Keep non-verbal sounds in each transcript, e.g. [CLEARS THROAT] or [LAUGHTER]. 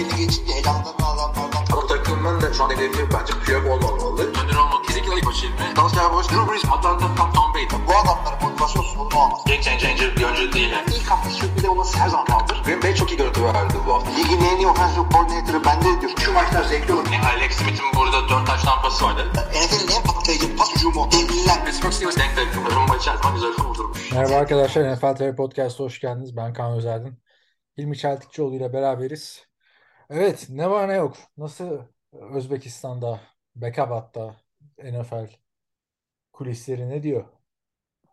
belli geçince elamdan adamlardan. Bu takımın da şu an hedefi bence Piyok olmamalı. Önder olmak kesinlikle ilk başı ilmi. Dalsya Boş, Drew Brees, Atlanta, Tom, Tom Brady. Bu adamların motivasyon sorunu olmaz. Game changer bir oyuncu değil. Yani. İlk hafta sürpriz olması her zaman kaldır. Green Bay çok iyi görüntü verdi bu hafta. Ligin en iyi offensive coordinator'ı bende diyor. Şu maçlar zevkli olur. Yani Alex Smith'in burada 4 taş tampası vardı. NFL'in en patlayıcı pas hücumu. Devliler. Pittsburgh Steelers denk denk. Rumba içerisinde güzel kurdurmuş. Merhaba arkadaşlar, NFL TV Podcast'a hoş geldiniz. Ben Kaan Özaydın. Hilmi Çeltikçioğlu ile beraberiz. Evet, ne var ne yok. Nasıl Özbekistan'da, Bekabat'ta NFL kulisleri ne diyor?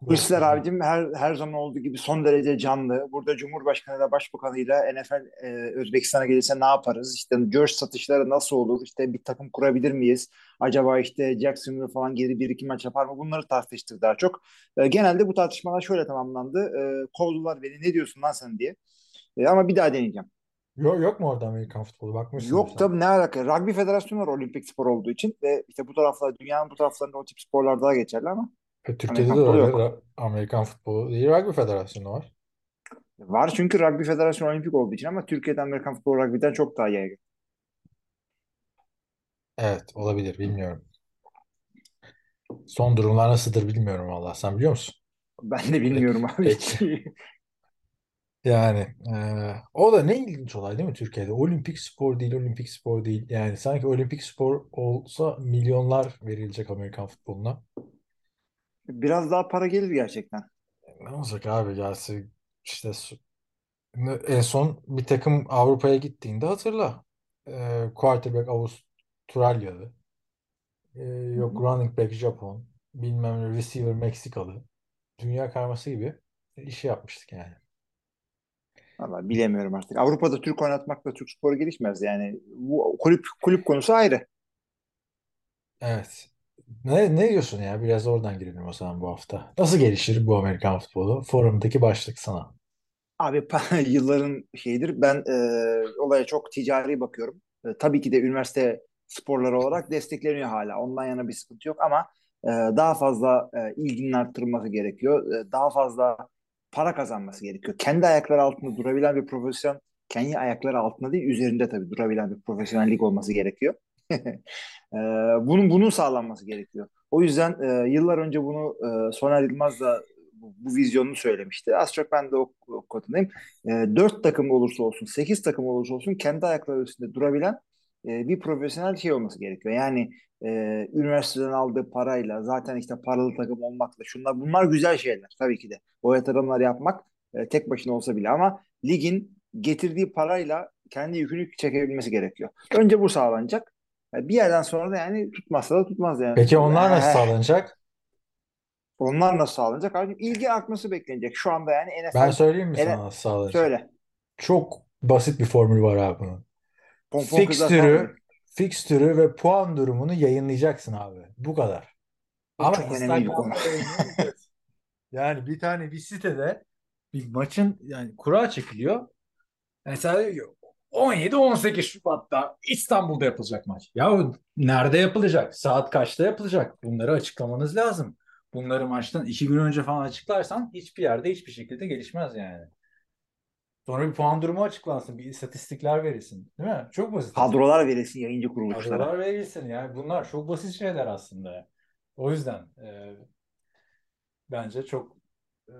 Kulisler abicim her her zaman olduğu gibi son derece canlı. Burada Cumhurbaşkanı da Başbakanıyla NFL e, Özbekistan'a gelirse ne yaparız? İşte George satışları nasıl olur? İşte bir takım kurabilir miyiz? Acaba işte Jacksonville falan geri bir iki maç yapar mı? Bunları tartıştık daha çok. E, genelde bu tartışmalar şöyle tamamlandı. E, kovdular beni ne diyorsun lan sen diye. E, ama bir daha deneyeceğim. Yok, yok mu orada Amerikan futbolu? Bakmışsın Yok tabii ne alaka? Rugby federasyonu var olimpik spor olduğu için ve işte bu taraflar dünyanın bu taraflarında o tip sporlar daha geçerli ama E, Türkiye'de de Amerikan futbolu öyle. Amerikan futbolu değil, Rugby Federasyonu var. var çünkü rugby federasyonu olimpik olduğu için ama Türkiye'de Amerikan futbolu rugby'den çok daha yaygın. Evet, olabilir. Bilmiyorum. Son durumlar nasıldır bilmiyorum valla. Sen biliyor musun? Ben de bilmiyorum [LAUGHS] abi. Peki. Yani eee, o da ne ilginç olay değil mi Türkiye'de? Olimpik spor değil, olimpik spor değil. Yani sanki olimpik spor olsa milyonlar verilecek Amerikan futboluna. Biraz daha para gelir gerçekten. Ne olacak abi gelse işte su- ne- en son bir takım Avrupa'ya gittiğinde hatırla. Eee quarterback Avustralyalı. Eee, yok running back Japon. Bilmem ne receiver Meksikalı. Dünya karması gibi işi yapmıştık yani. Valla bilemiyorum artık. Avrupa'da Türk oynatmakla Türk sporu gelişmez yani. Bu kulüp kulüp konusu ayrı. Evet. Ne, ne diyorsun ya? Biraz oradan girelim o zaman bu hafta. Nasıl gelişir bu Amerikan futbolu? Forumdaki başlık sana. Abi [LAUGHS] yılların şeyidir. Ben e, olaya çok ticari bakıyorum. E, tabii ki de üniversite sporları olarak destekleniyor hala. Ondan yana bir sıkıntı yok ama e, daha fazla e, ilginin arttırılması gerekiyor. E, daha fazla para kazanması gerekiyor. Kendi ayakları altında durabilen bir profesyonel, kendi ayakları altında değil, üzerinde tabii durabilen bir profesyonellik olması gerekiyor. [LAUGHS] E, bunun bunun sağlanması gerekiyor. O yüzden e, yıllar önce bunu e, Soner Yılmaz da bu, bu vizyonunu söylemişti. Az çok ben de o, o kodundayım. E, 4 takım olursa olsun, 8 takım olursa olsun kendi ayakları üstünde durabilen e, bir profesyonel şey olması gerekiyor. Yani e, üniversiteden aldığı parayla zaten işte paralı takım olmakla şunlar bunlar güzel şeyler tabii ki de. O yatırımları yapmak e, tek başına olsa bile ama ligin getirdiği parayla kendi yükünü çekebilmesi gerekiyor. Önce bu sağlanacak. E, Bir yerden sonra da yani tutmazsa da tutmaz yani. Peki onlar nasıl sağlanacak? Onlar nasıl sağlanacak? Abi ilgi artması beklenecek. Şu anda yani Ben NFL söyleyeyim mi sana nasıl sağlanacak? söyle. Çok basit bir formül var abi bunun. Pompon fikstürü ve puan durumunu yayınlayacaksın abi. Bu kadar. O Ama çok önemli bir konu. Yani bir tane bir sitede bir maçın yani kura çekiliyor. Mesela diyor ki 17-18 Şubat'ta İstanbul'da yapılacak maç. Ya nerede yapılacak? Saat kaçta yapılacak? Bunları açıklamanız lazım. Bunları maçtan iki gün önce falan açıklarsan hiçbir yerde hiçbir şekilde gelişmez yani. Sonra bir puan durumu açıklansın, bir istatistikler verilsin, değil mi? Çok basit. Kadrolar verilsin yayıncı kuruluşlara. Kadrolar verilsin yani bunlar çok basit şeyler aslında. O yüzden e, bence çok e,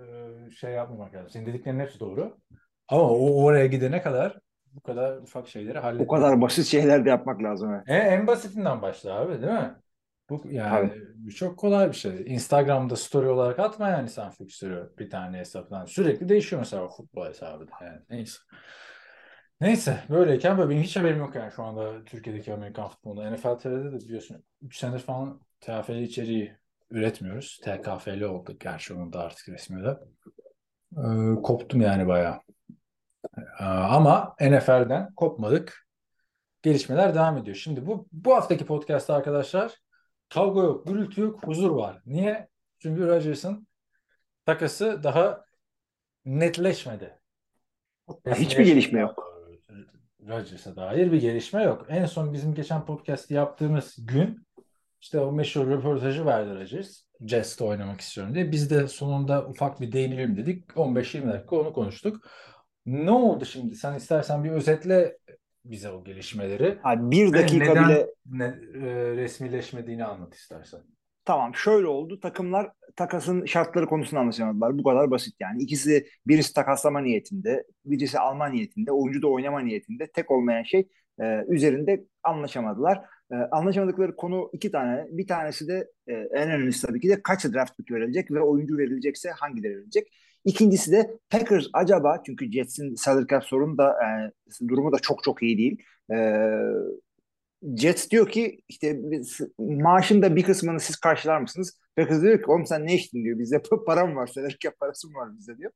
şey yapmamak lazım. Senin dediklerin hepsi doğru. Ama o oraya gidene kadar bu kadar ufak şeyleri O halletmek. kadar basit şeyler de yapmak lazım. Evet. En, en basitinden başla abi değil mi? Bu yani bu çok kolay bir şey. Instagram'da story olarak atma yani sen fikstürü bir tane hesaptan. Sürekli değişiyor mesela futbol hesabı da yani. Neyse. Neyse böyleyken böyle benim hiç haberim yok yani şu anda Türkiye'deki Amerikan futbolunda. NFL TV'de de biliyorsun 3 senedir falan TFL içeriği üretmiyoruz. TKF'li olduk gerçi onun da artık resmi de. Ee, koptum yani bayağı. Ee, ama NFL'den kopmadık. Gelişmeler devam ediyor. Şimdi bu bu haftaki podcast'ta arkadaşlar kavga yok, gürültü yok, huzur var. Niye? Çünkü Rodgers'ın takası daha netleşmedi. Hiçbir gelişme yok. Rodgers'a dair bir gelişme yok. En son bizim geçen podcast'ı yaptığımız gün işte o meşhur röportajı verdi Rodgers. Jets'te oynamak istiyorum diye. Biz de sonunda ufak bir değinelim dedik. 15-20 dakika onu konuştuk. Ne oldu şimdi? Sen istersen bir özetle bize o gelişmeleri. Abi bir Ve dakika neden bile ne, e, resmileşmediğini anlat istersen. Tamam şöyle oldu. Takımlar takasın şartları konusunda anlaşamadılar. Bu kadar basit yani. İkisi birisi takaslama niyetinde, birisi alma niyetinde, oyuncu da oynama niyetinde. Tek olmayan şey e, üzerinde anlaşamadılar. E, anlaşamadıkları konu iki tane. Bir tanesi de e, en önemlisi tabii ki de kaç draft pick verilecek ve oyuncu verilecekse hangileri verilecek. İkincisi de Packers acaba çünkü Jets'in salary cap sorunu da e, durumu da çok çok iyi değil. E, Jets diyor ki işte biz, maaşın da bir kısmını siz karşılar mısınız? Packers diyor ki oğlum sen ne içtin diyor. Bizde para mı var? Selerken parası mı var bizde diyor.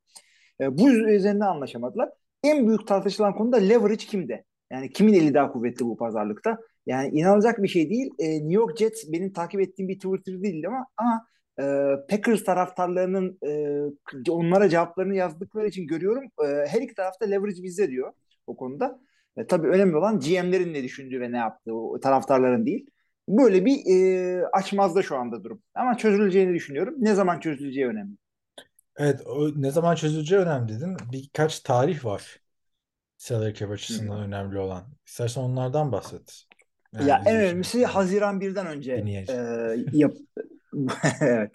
E, bu üzerinde anlaşamadılar. En büyük tartışılan konu da leverage kimde? Yani kimin eli daha kuvvetli bu pazarlıkta? Yani inanılacak bir şey değil. E, New York Jets benim takip ettiğim bir Twitter değil ama ama e, Packers taraftarlarının e, onlara cevaplarını yazdıkları için görüyorum. E, her iki tarafta leverage bizde diyor o konuda. E, tabii önemli olan GM'lerin ne düşündüğü ve ne yaptığı, o taraftarların değil. Böyle bir e, açmazda şu anda durum. Ama çözüleceğini düşünüyorum. Ne zaman çözüleceği önemli. Evet, o ne zaman çözüleceği önemli dedin. Birkaç tarih var. Salary cap açısından Hı. önemli olan. İstersen onlardan bahset. Yani ya en önemlisi Haziran 1'den önce e, yap [LAUGHS] evet.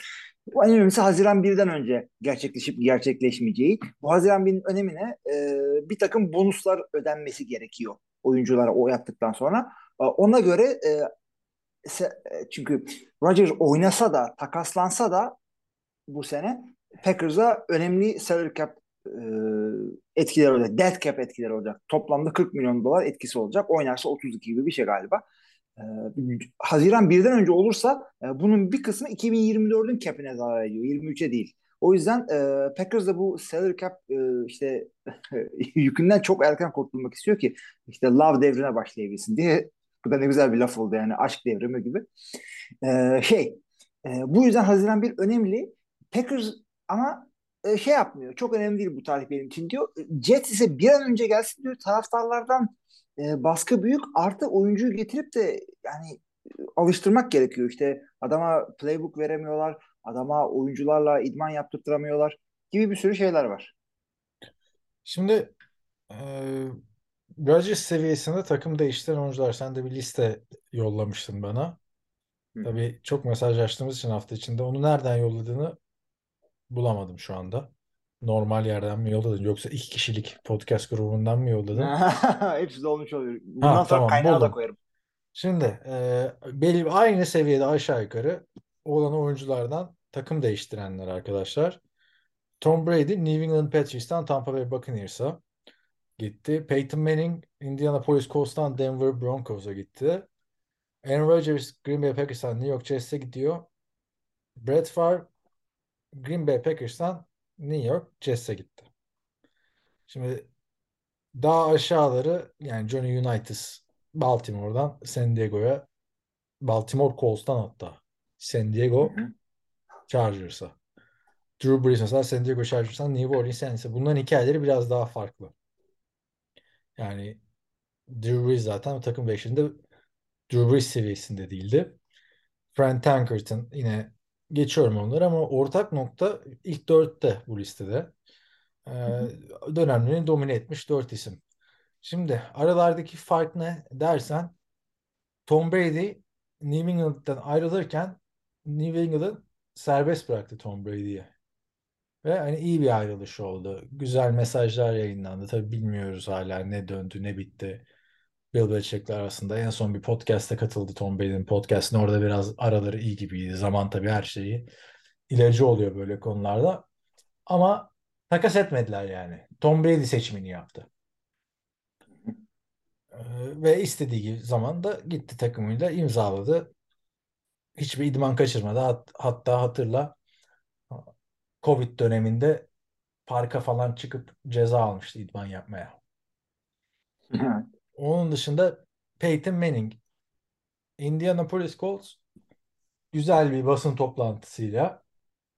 Bu en önemlisi Haziran 1'den önce gerçekleşip gerçekleşmeyeceği. Bu Haziran 1'in önemine e, bir takım bonuslar ödenmesi gerekiyor oyunculara o yaptıktan sonra. E, ona göre e, se- e, çünkü Rodgers oynasa da takaslansa da bu sene Packers'a önemli salary cap e, etkileri olacak. Dead cap etkileri olacak. Toplamda 40 milyon dolar etkisi olacak. Oynarsa 32 gibi bir şey galiba. Haziran 1'den önce olursa e, bunun bir kısmı 2024'ün cap'ine zarar ediyor. 23'e değil. O yüzden e, Packers da bu salary cap e, işte [LAUGHS] yükünden çok erken kurtulmak istiyor ki işte love devrine başlayabilsin diye. Bu da ne güzel bir laf oldu yani aşk devrimi gibi. Şey bu yüzden Haziran 1 önemli. Packers ama şey yapmıyor. Çok önemli değil bu tarih benim için diyor. Jets ise bir an önce gelsin diyor. Taraftarlardan e, baskı büyük. Artı oyuncuyu getirip de yani alıştırmak gerekiyor. İşte adama playbook veremiyorlar. Adama oyuncularla idman yaptırtamıyorlar gibi bir sürü şeyler var. Şimdi e, Rodgers seviyesinde takım değiştiren oyuncular. Sen de bir liste yollamıştın bana. Hı. Tabii çok mesajlaştığımız için hafta içinde onu nereden yolladığını bulamadım şu anda. Normal yerden mi yolladın yoksa iki kişilik podcast grubundan mı yolladın? [LAUGHS] Hepsi de olmuş oluyor. Bundan sonra tamam, kaynağı da buldum. koyarım. Şimdi e, belli aynı seviyede aşağı yukarı olan oyunculardan takım değiştirenler arkadaşlar. Tom Brady New England Patriots'tan Tampa Bay Buccaneers'a gitti. Peyton Manning Indianapolis Colts'tan Denver Broncos'a gitti. Aaron Rodgers Green Bay Packers'tan New York Jets'e gidiyor. Brett Favre Green Bay Packers'tan New York Jets'e gitti. Şimdi daha aşağıları yani Johnny Unitas Baltimore'dan San Diego'ya Baltimore Colts'tan hatta San Diego. Chargers'a. Drew Brees mesela San Diego Chargers'tan New Orleans Saints'e. Bunların hikayeleri biraz daha farklı. Yani Drew Brees zaten takım beşinde Drew Brees seviyesinde değildi. Fran Tankerton yine geçiyorum onları ama ortak nokta ilk dörtte bu listede. Ee, dönemlerini domine etmiş dört isim. Şimdi aralardaki fark ne dersen Tom Brady New England'dan ayrılırken New England serbest bıraktı Tom Brady'yi. Ve hani iyi bir ayrılış oldu. Güzel mesajlar yayınlandı. Tabii bilmiyoruz hala ne döndü ne bitti. Bill Belichick'le arasında en son bir podcast'e katıldı Tom Brady'nin podcast'ine. Orada biraz araları iyi gibiydi. Zaman tabii her şeyi ilacı oluyor böyle konularda. Ama takas etmediler yani. Tom Brady seçimini yaptı. Ee, ve istediği zaman da gitti takımıyla imzaladı. Hiçbir idman kaçırmadı. Hat- hatta hatırla Covid döneminde parka falan çıkıp ceza almıştı idman yapmaya. [LAUGHS] Onun dışında Peyton Manning, Indianapolis Colts güzel bir basın toplantısıyla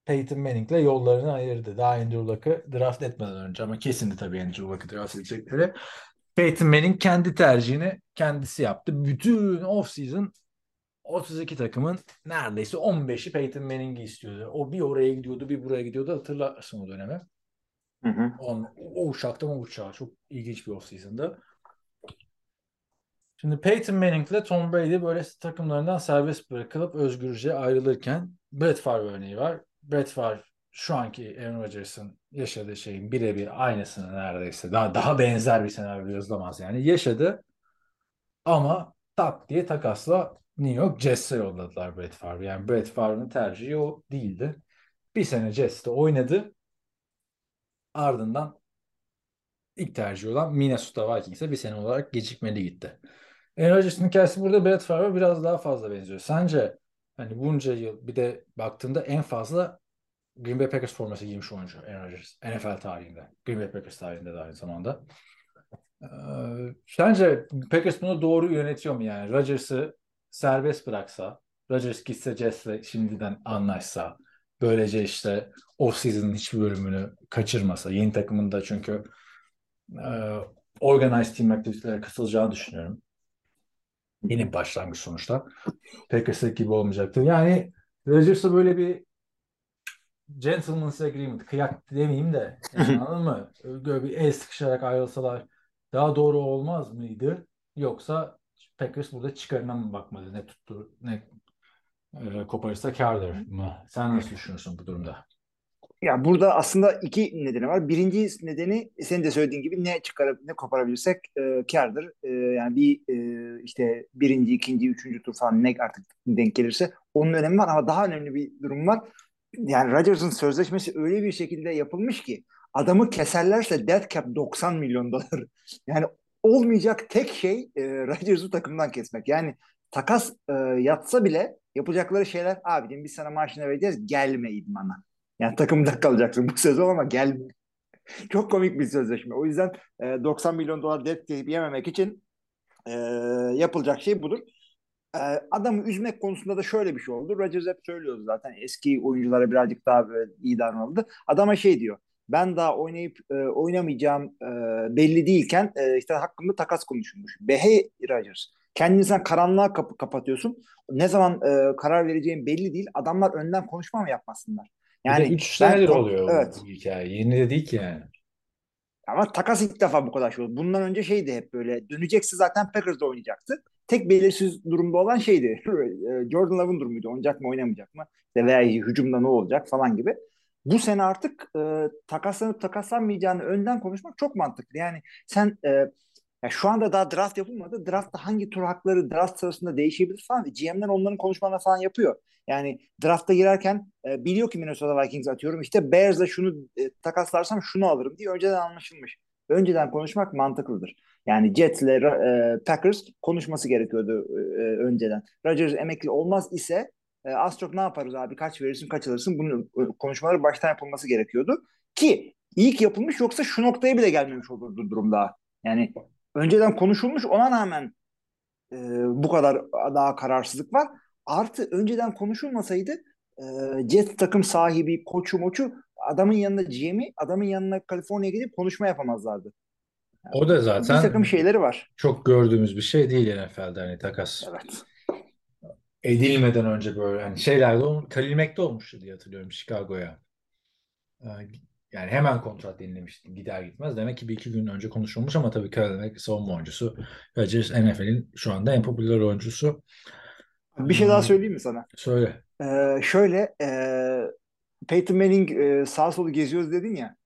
Peyton Manning'le yollarını ayırdı. Daha Andrew Luck'ı draft etmeden önce ama kesindi tabii Andrew Luck'ı draft edecekleri. Peyton Manning kendi tercihini kendisi yaptı. Bütün off-season 32 takımın neredeyse 15'i Peyton Manning'i istiyordu. O bir oraya gidiyordu, bir buraya gidiyordu. Hatırlarsın o dönemi. Hı hı. On, o uçaktan o uçağa. Çok ilginç bir off-season'da. Şimdi Peyton Manning ile Tom Brady böyle takımlarından serbest bırakılıp özgürce ayrılırken Brett Favre örneği var. Brett Favre şu anki Aaron Rodgers'ın yaşadığı şeyin birebir aynısını neredeyse daha daha benzer bir senaryo yazılamaz yani yaşadı ama tak diye takasla New York Jets'e yolladılar Brett Favre. Yani Brett Favre'ın tercihi o değildi. Bir sene Jets'te oynadı. Ardından ilk tercih olan Minnesota Vikings'e bir sene olarak gecikmeli gitti. Aaron Rodgers'ın hikayesi burada Brett Favre'a biraz daha fazla benziyor. Sence hani bunca yıl bir de baktığında en fazla Green Bay Packers forması giymiş oyuncu Aaron Rodgers. NFL tarihinde. Green Bay Packers tarihinde de aynı zamanda. Ee, sence Packers bunu doğru yönetiyor mu yani? Rodgers'ı serbest bıraksa, Rodgers gitse Jets'le şimdiden anlaşsa, böylece işte off-season'ın hiçbir bölümünü kaçırmasa, yeni takımında çünkü e, organized team aktivitelere katılacağını düşünüyorum. Yeni başlangıç sonuçta. Packers'daki gibi olmayacaktır. Yani Rodgers'a böyle bir gentleman's agreement, kıyak demeyeyim de yani [LAUGHS] anladın mı? Böyle bir el sıkışarak ayrılsalar daha doğru olmaz mıydı? Yoksa Packers burada çıkarına mı bakmadı? Ne tuttu, ne e, koparırsa kârdır mı? Sen nasıl düşünüyorsun bu durumda? Ya burada aslında iki nedeni var. Birinci nedeni senin de söylediğin gibi ne çıkarıp ne koparabilirsek e, kârdır. E, yani bir e, işte birinci, ikinci, üçüncü tur falan ne artık denk gelirse onun önemi var ama daha önemli bir durum var. Yani Rodgers'ın sözleşmesi öyle bir şekilde yapılmış ki adamı keserlerse dead cap 90 milyon dolar. [LAUGHS] Yani olmayacak tek şey e, Rodgers'ı takımdan kesmek. Yani takas e, yatsa bile yapacakları şeyler abi biz sana maaşını vereceğiz gelme idmana. Yani takımda kalacaksın bu [LAUGHS] sezon ama gel. Çok komik bir sözleşme. O yüzden e, 90 milyon dolar deyip yememek için e, yapılacak şey budur. E, adamı üzmek konusunda da şöyle bir şey oldu. Rodgers hep söylüyordu zaten eski oyunculara birazcık daha böyle iyi davranıldı. Adama şey diyor. Ben daha oynayıp e, oynamayacağım e, belli değilken e, işte hakkında takas konuşulmuş. Behe Rodgers. Kendini sen karanlığa kapı kapatıyorsun. Ne zaman e, karar vereceğin belli değil. Adamlar önden konuşma mı yapmasınlar? Yani 3 senedir ben, oluyor evet. bu hikaye. Yeni de değil ki yani. Ama takas ilk defa bu kadar şey oldu. Bundan önce şeydi hep böyle. Dönecekse zaten Packers'da oynayacaktı. Tek belirsiz durumda olan şeydi. [LAUGHS] Jordan Love'ın durumuydu. Oynayacak mı oynamayacak mı? İşte veya hücumda ne olacak falan gibi. Bu sene artık e, takaslanıp takaslanmayacağını önden konuşmak çok mantıklı. Yani sen e, ya şu anda daha draft yapılmadı. Draftta hangi tur hakları draft sırasında değişebilir falan. GM'ler onların konuşmalarını falan yapıyor. Yani drafta girerken e, biliyor ki Minnesota Vikings atıyorum. İşte Bears'la şunu e, takaslarsam şunu alırım diye önceden anlaşılmış. Önceden konuşmak mantıklıdır. Yani Jets ile e, Packers konuşması gerekiyordu e, önceden. Rodgers emekli olmaz ise e, az çok ne yaparız abi kaç verirsin kaç alırsın bunun e, konuşmaları baştan yapılması gerekiyordu. Ki ilk yapılmış yoksa şu noktaya bile gelmemiş olurdu durum daha. Yani önceden konuşulmuş ona rağmen e, bu kadar daha kararsızlık var. Artı önceden konuşulmasaydı e, Jet takım sahibi, koçu moçu adamın yanında GM'i, adamın yanına Kaliforniya'ya gidip konuşma yapamazlardı. Yani o da zaten bir takım şeyleri var. Çok gördüğümüz bir şey değil NFL'de hani takas. Evet. Edilmeden önce böyle hani şeylerde Khalil Mack'te olmuştu diye hatırlıyorum Chicago'ya. Yani hemen kontrat yenilemişti gider gitmez. Demek ki bir iki gün önce konuşulmuş ama tabii Khalil Mack savunma oyuncusu. Rodgers NFL'in şu anda en popüler oyuncusu. Bir şey daha söyleyeyim mi sana? Söyle. Ee, şöyle e, Peyton Manning e, sağ solu geziyoruz dedin ya.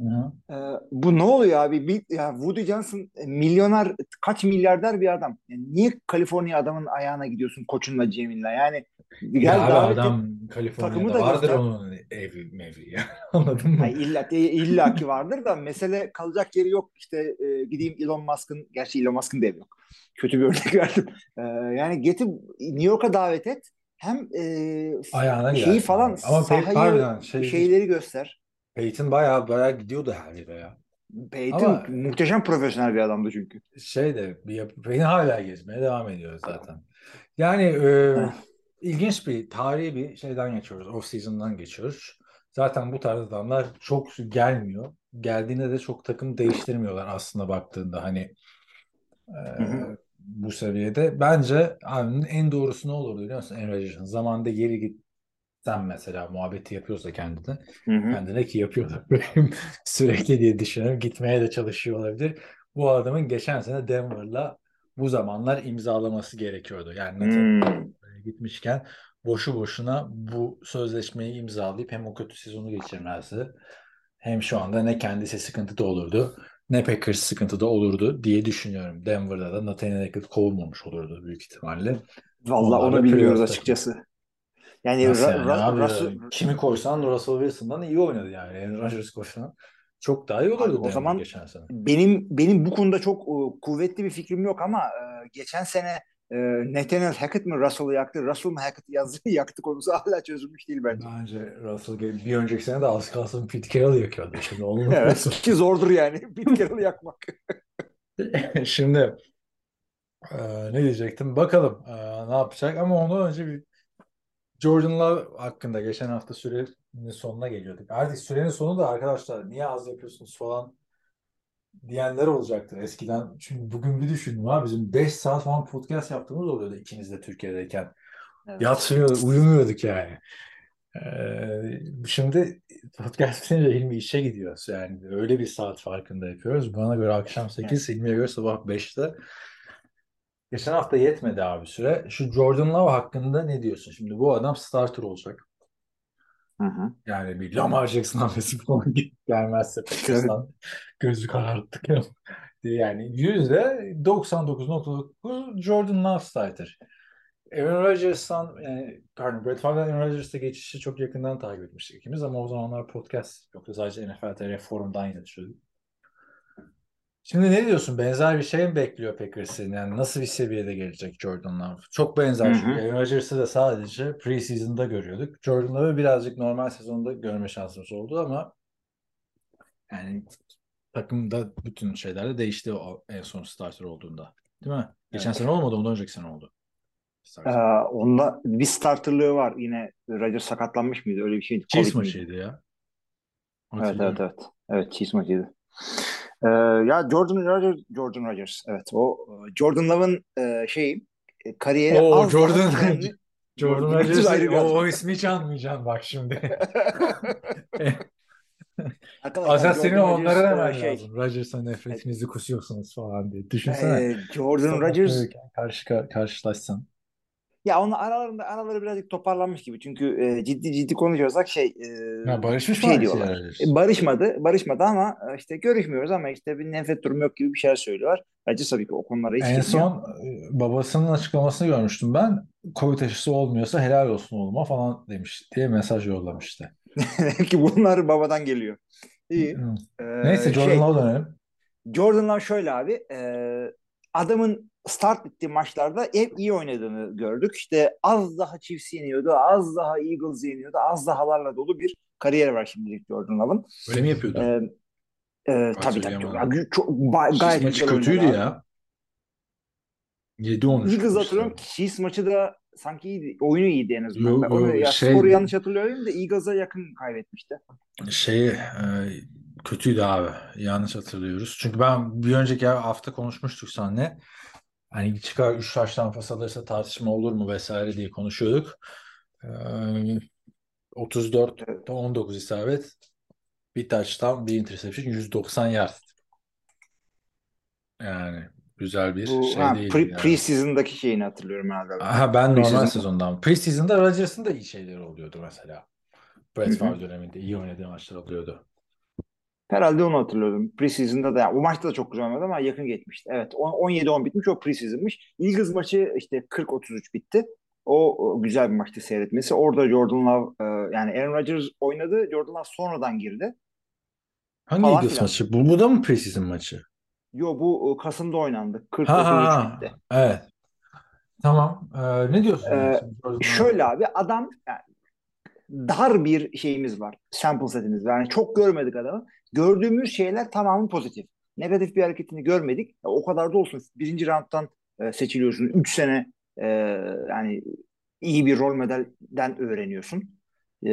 Hı e, bu ne oluyor abi? Bir, ya Woody Johnson milyoner, kaç milyarder bir adam. Yani niye Kaliforniya adamın ayağına gidiyorsun koçunla GM'inle? Yani gel ya abi adam Kaliforniya'da vardır göster. onun evi mevi ya. [LAUGHS] Anladın mı? Yani illa, illa ki vardır da mesele kalacak yeri yok. İşte e, gideyim Elon Musk'ın, gerçi Elon Musk'ın da evi yok. Kötü bir örnek [LAUGHS] verdim. E, yani getir New York'a davet et. Hem e, Ayağına şeyi falan Ama sahayı, şey, şeyleri göster. Peyton bayağı bayağı gidiyordu her yere ya. Peyton Ama, muhteşem profesyonel bir adamdı çünkü. Şey de Peyton hala gezmeye devam ediyor zaten. Yani e, ilginç bir tarihi bir şeyden geçiyoruz. Off season'dan geçiyoruz. Zaten bu tarz adamlar çok gelmiyor. Geldiğinde de çok takım değiştirmiyorlar aslında baktığında hani e, bu seviyede. Bence en doğrusu ne olurdu biliyor musun? En Rodgers'ın zamanında geri git sen mesela muhabbeti yapıyorsa kendine Hı hı. kendine ki yapıyordu [LAUGHS] sürekli diye düşünüyorum gitmeye de çalışıyor olabilir. Bu adamın geçen sene Denver'la bu zamanlar imzalaması gerekiyordu. Yani Hmm. Gitmişken boşu boşuna bu sözleşmeyi imzalayıp hem o kötü sezonu geçirmezdi. Hem şu anda ne kendisi sıkıntıda olurdu ne Packers sıkıntıda olurdu diye düşünüyorum. Denver'da da Nathaniel Hackett kovulmamış olurdu büyük ihtimalle. Da onu bilmiyoruz açıkçası. Yani, Nasıl Ra- yani Ra- abi? Russell- Kimi koysan Russell Wilson'dan iyi oynadı yani. Aaron Rodgers koysan çok daha iyi Abi olurdu o Denver zaman geçen sene. benim benim bu konuda çok e, kuvvetli bir fikrim yok ama e, geçen sene e, Nathaniel Hackett mi Russell'ı yaktı, Russell mı Hackett yazdı [LAUGHS] yaktı konusu hala çözülmüş değil bence. Bence Russell bir önceki sene de az kalsın Pete Carroll yakıyordu. Şimdi onun [LAUGHS] Evet, ki zordur yani [LAUGHS] Pete Carroll'ı yakmak. Şimdi e, ne diyecektim? Bakalım e, ne yapacak ama ondan önce bir Jordan Love hakkında geçen hafta sürenin sonuna geliyorduk. Artık sürenin sonu da arkadaşlar niye az yapıyorsunuz falan diyenler olacaktır eskiden. Çünkü bugün bir düşündüm abi bizim 5 saat falan podcast yaptığımız oluyordu ikiniz de Türkiye'deyken. Evet. Yatmıyorduk, uyumuyorduk yani. Ee, şimdi podcast bitince Hilmi işe gidiyoruz. Yani öyle bir saat farkında yapıyoruz. Bana göre akşam 8, Hilmi'ye göre sabah 5'te. Geçen hafta yetmedi abi süre. Şu Jordan Love hakkında ne diyorsun? Şimdi bu adam starter olacak. Hı hı. Yani bir Lamar Jackson hamlesi falan [LAUGHS] gelmezse gözü kararttık. [LAUGHS] yani yüzde 99.9 Jordan Love starter. Aaron Rodgers'tan yani pardon Brett Favre'dan Aaron Rodgers'a geçişi çok yakından takip etmiştik ikimiz ama o zamanlar podcast yoktu. Sadece NFL TR forumdan yazışıyorduk. Şimdi ne diyorsun? Benzer bir şey mi bekliyor Packers'ın? Yani nasıl bir seviyede gelecek Jordan Love? Çok benzer çünkü Rodgers'ı da sadece preseason'da görüyorduk. Jordan Love'ı birazcık normal sezonda görme şansımız oldu ama yani takımda bütün şeyler de değişti o en son starter olduğunda. Değil mi? Geçen Evet. sene olmadı, ondan önceki sene oldu. Ee, onda bir starterlığı var. Yine Rodgers sakatlanmış mıydı? Öyle bir şeydi. Chiefs maçıydı ya. Evet evet evet. Evet Chiefs maçıydı. Ee, ya Jordan Rodgers, Jordan Rodgers. Evet o e, Jordan Love'ın e, şeyi e, kariyeri Oo, az Jordan- [LAUGHS] önemli. [LAUGHS] Jordan Rodgers o, o ismi hiç anmayacaksın bak şimdi. [LAUGHS] Arkadaşlar Asas senin onlara e, demen şey, lazım. Rodgers'a nefretinizi kusuyorsunuz falan diye. Düşünsene. e, Jordan Rodgers karşı karşılaşsan. Ya onun aralarında araları birazcık toparlanmış gibi. Çünkü e, ciddi ciddi konuşuyorsak şey e, Ya barışmış mı şey diyorlar. Rodgers? E, barışmadı, barışmadı ama e, işte görüşmüyoruz ama işte bir nefret durumu yok gibi bir şeyler söylüyorlar. Bence tabii ki o konulara hiç En girmiyor. son e, babasının açıklamasını görmüştüm ben. Covid aşısı olmuyorsa helal olsun oğluma falan demiş diye mesaj yollamıştı. [LAUGHS] ki bunlar babadan geliyor. İyi. Ee, Neyse Jordan şey, dönelim. Jordan Love şöyle abi. e, adamın start ettiği maçlarda hep iyi oynadığını gördük. İşte az daha Chiefs yeniyordu, az daha Eagles yeniyordu, az dahalarla dolu bir kariyer var şimdilik Jordan Love'ın. Öyle mi yapıyordu? Ee, e, tabii tabii. Çok, çok, ba- gayet maçı kötüydü abi. ya. 7-13 Eagles hatırlıyorum. Chiefs maçı da sanki iyiydi. Oyunu iyiydi en azından. Yo- yo, ya şey- skoru yanlış hatırlıyorum da Eagles'a yakın kaybetmişti. Şey e, kötüydü abi. Yanlış hatırlıyoruz. Çünkü ben bir önceki hafta konuşmuştuk seninle. Hani çıkar 3 taştan pas alırsa tartışma olur mu vesaire diye konuşuyorduk. E, 34'te 19 isabet. Bir touchdown, bir interception, 190 yard. Yani güzel bir Bu şey ha, değil. pre, yani. preseason'daki şeyini hatırlıyorum herhalde. Aha, ben normal Preseason. sezondan. Preseason'da Rodgers'ın da iyi şeyleri oluyordu mesela. Brett. Favre döneminde iyi oynadığı maçlar oluyordu. Herhalde onu hatırlıyorum. Preseason'da da yani o maçta da çok güzel oynadı ama yakın geçmişti. Evet on- 17-10 bitmiş o preseason'mış. Eagles maçı işte 40-33 bitti. O, o güzel bir maçtı seyretmesi. Orada Jordan Love e, yani Aaron Rodgers oynadı. Jordan Love sonradan girdi. Hangi Falan Eagles filan. maçı? Bu, bu da mı preseason maçı? Yo bu e, Kasım'da oynandı. Ha 40-33 ha bitti. Evet. Tamam. Ee, ne diyorsun? Ee? Şöyle abi adam yani dar bir şeyimiz var. Sample setimiz var. Yani çok görmedik adamı. Gördüğümüz şeyler tamamı pozitif. Negatif bir hareketini görmedik. Ya o kadar da olsun. Birinci rounddan e, seçiliyorsun. Üç sene e, yani iyi bir rol modelden öğreniyorsun. E,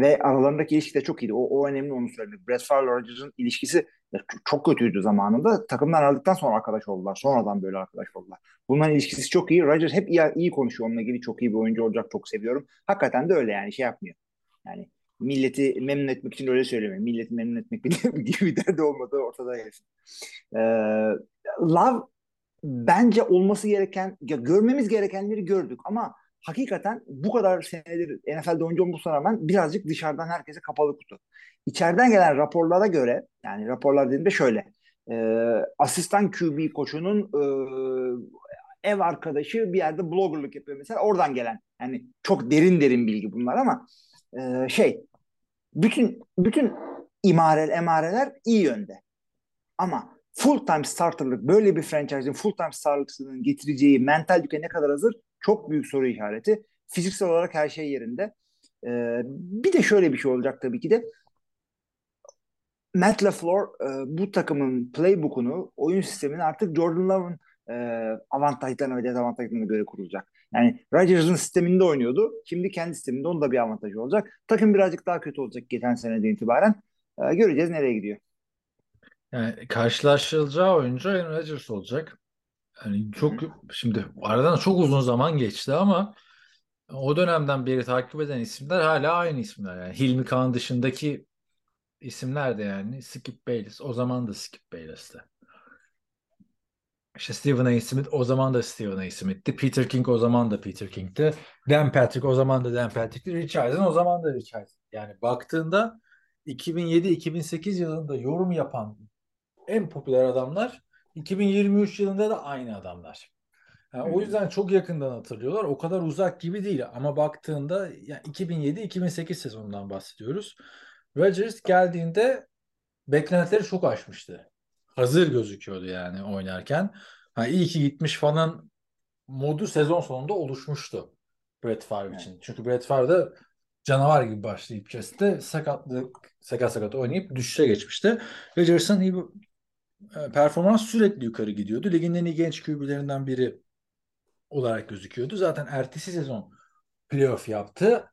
ve aralarındaki ilişki de çok iyiydi. O, o önemli onu söylemek. Brett Favre ilişkisi çok- kötüydü zamanında. Takımdan ayrıldıktan sonra arkadaş oldular. Sonradan böyle arkadaş oldular. Bunların ilişkisi çok iyi. Rodgers hep iyi, iyi konuşuyor. Onunla ilgili çok iyi bir oyuncu olacak. Çok seviyorum. Hakikaten de öyle yani şey yapmıyor. Yani milleti memnun etmek için öyle söylemiyor. Milleti memnun etmek gibi [LAUGHS] bir derdi olmadığı ortada gelsin. Ee, Love bence olması gereken, ya görmemiz gerekenleri gördük ama hakikaten bu kadar senedir NFL'de oyuncu olmasına rağmen birazcık dışarıdan herkese kapalı kutu. İçeriden gelen raporlara göre, yani raporlar dediğimde şöyle, e, asistan QB koçunun e, ev arkadaşı bir yerde bloggerlık yapıyor mesela oradan gelen. Yani çok derin derin bilgi bunlar ama e, şey bütün bütün imarel emareler iyi yönde. Ama full time starterlık böyle bir franchise'in full time starterlığının getireceği mental yüke ne kadar hazır çok büyük soru işareti. Fiziksel olarak her şey yerinde. Ee, bir de şöyle bir şey olacak tabii ki de Matt LaFleur e, bu takımın playbook'unu, oyun sistemini artık Jordan Love'ın e, avantajlarına ve dezavantajlarına göre kurulacak. Yani Rodgers'ın sisteminde oynuyordu. Şimdi kendi sisteminde onun da bir avantajı olacak. Takım birazcık daha kötü olacak geçen seneden itibaren. E, göreceğiz nereye gidiyor. Yani karşılaşılacağı oyuncu Aaron Rodgers olacak. Yani çok şimdi aradan çok uzun zaman geçti ama o dönemden beri takip eden isimler hala aynı isimler. Yani Hilmi Kağan dışındaki isimler de yani Skip Bayless. O zaman da Skip Bayless'ti. İşte Stephen A. Smith o zaman da Stephen A. Smith'ti. Peter King o zaman da Peter King'ti. Dan Patrick o zaman da Dan Patrick'ti. Richardson o zaman da Richardson. Yani baktığında 2007-2008 yılında yorum yapan en popüler adamlar 2023 yılında da aynı adamlar. Yani o yüzden çok yakından hatırlıyorlar. O kadar uzak gibi değil ama baktığında yani 2007-2008 sezonundan bahsediyoruz. Rodgers geldiğinde beklentileri çok aşmıştı. Hazır gözüküyordu yani oynarken. Ha, iyi ki gitmiş falan modu sezon sonunda oluşmuştu Brett Favre için. Çünkü Brett Favre de canavar gibi başlayıp kesti. Sakatlık, sakat sakat oynayıp düşüşe geçmişti. Rodgers'ın iyi bir e, performans sürekli yukarı gidiyordu. Ligin en iyi genç QB'lerinden biri olarak gözüküyordu. Zaten ertesi sezon playoff yaptı.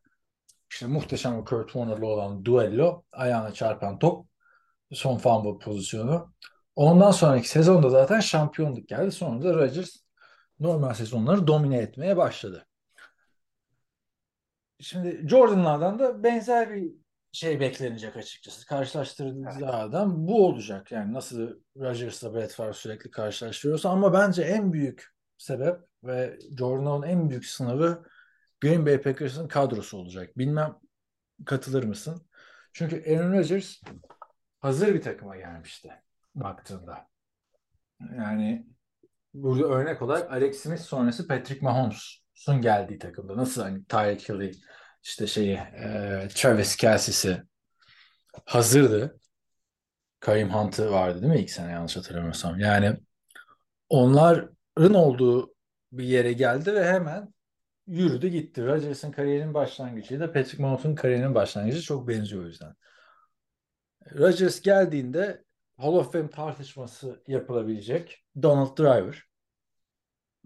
İşte muhteşem o Kurt Warner'la olan duello, ayağına çarpan top, son fumble pozisyonu. Ondan sonraki sezonda zaten şampiyonluk geldi. Sonra da Rodgers normal sezonları domine etmeye başladı. Şimdi Jordan'lardan da benzer bir şey beklenecek açıkçası. Adam bu olacak. Yani nasıl Rodgers'la Favre sürekli karşılaştırıyorsa ama bence en büyük sebep ve Jordan'ın en büyük sınavı Green Bay Packers'ın kadrosu olacak. Bilmem katılır mısın? Çünkü Aaron Rodgers hazır bir takıma gelmişti baktığında. Yani burada örnek olarak Alex Smith sonrası Patrick Mahomes'un geldiği takımda. Nasıl hani Tyreek Hill'i işte şeyi e, Travis Kelsey'si hazırdı. Karim Hunt'ı vardı değil mi ilk sene yanlış hatırlamıyorsam. Yani onların olduğu bir yere geldi ve hemen yürüdü gitti. Rodgers'ın kariyerinin başlangıcıyla Patrick Mahomes'un kariyerinin başlangıcı çok benziyor o yüzden. Rodgers geldiğinde Hall of Fame tartışması yapılabilecek Donald Driver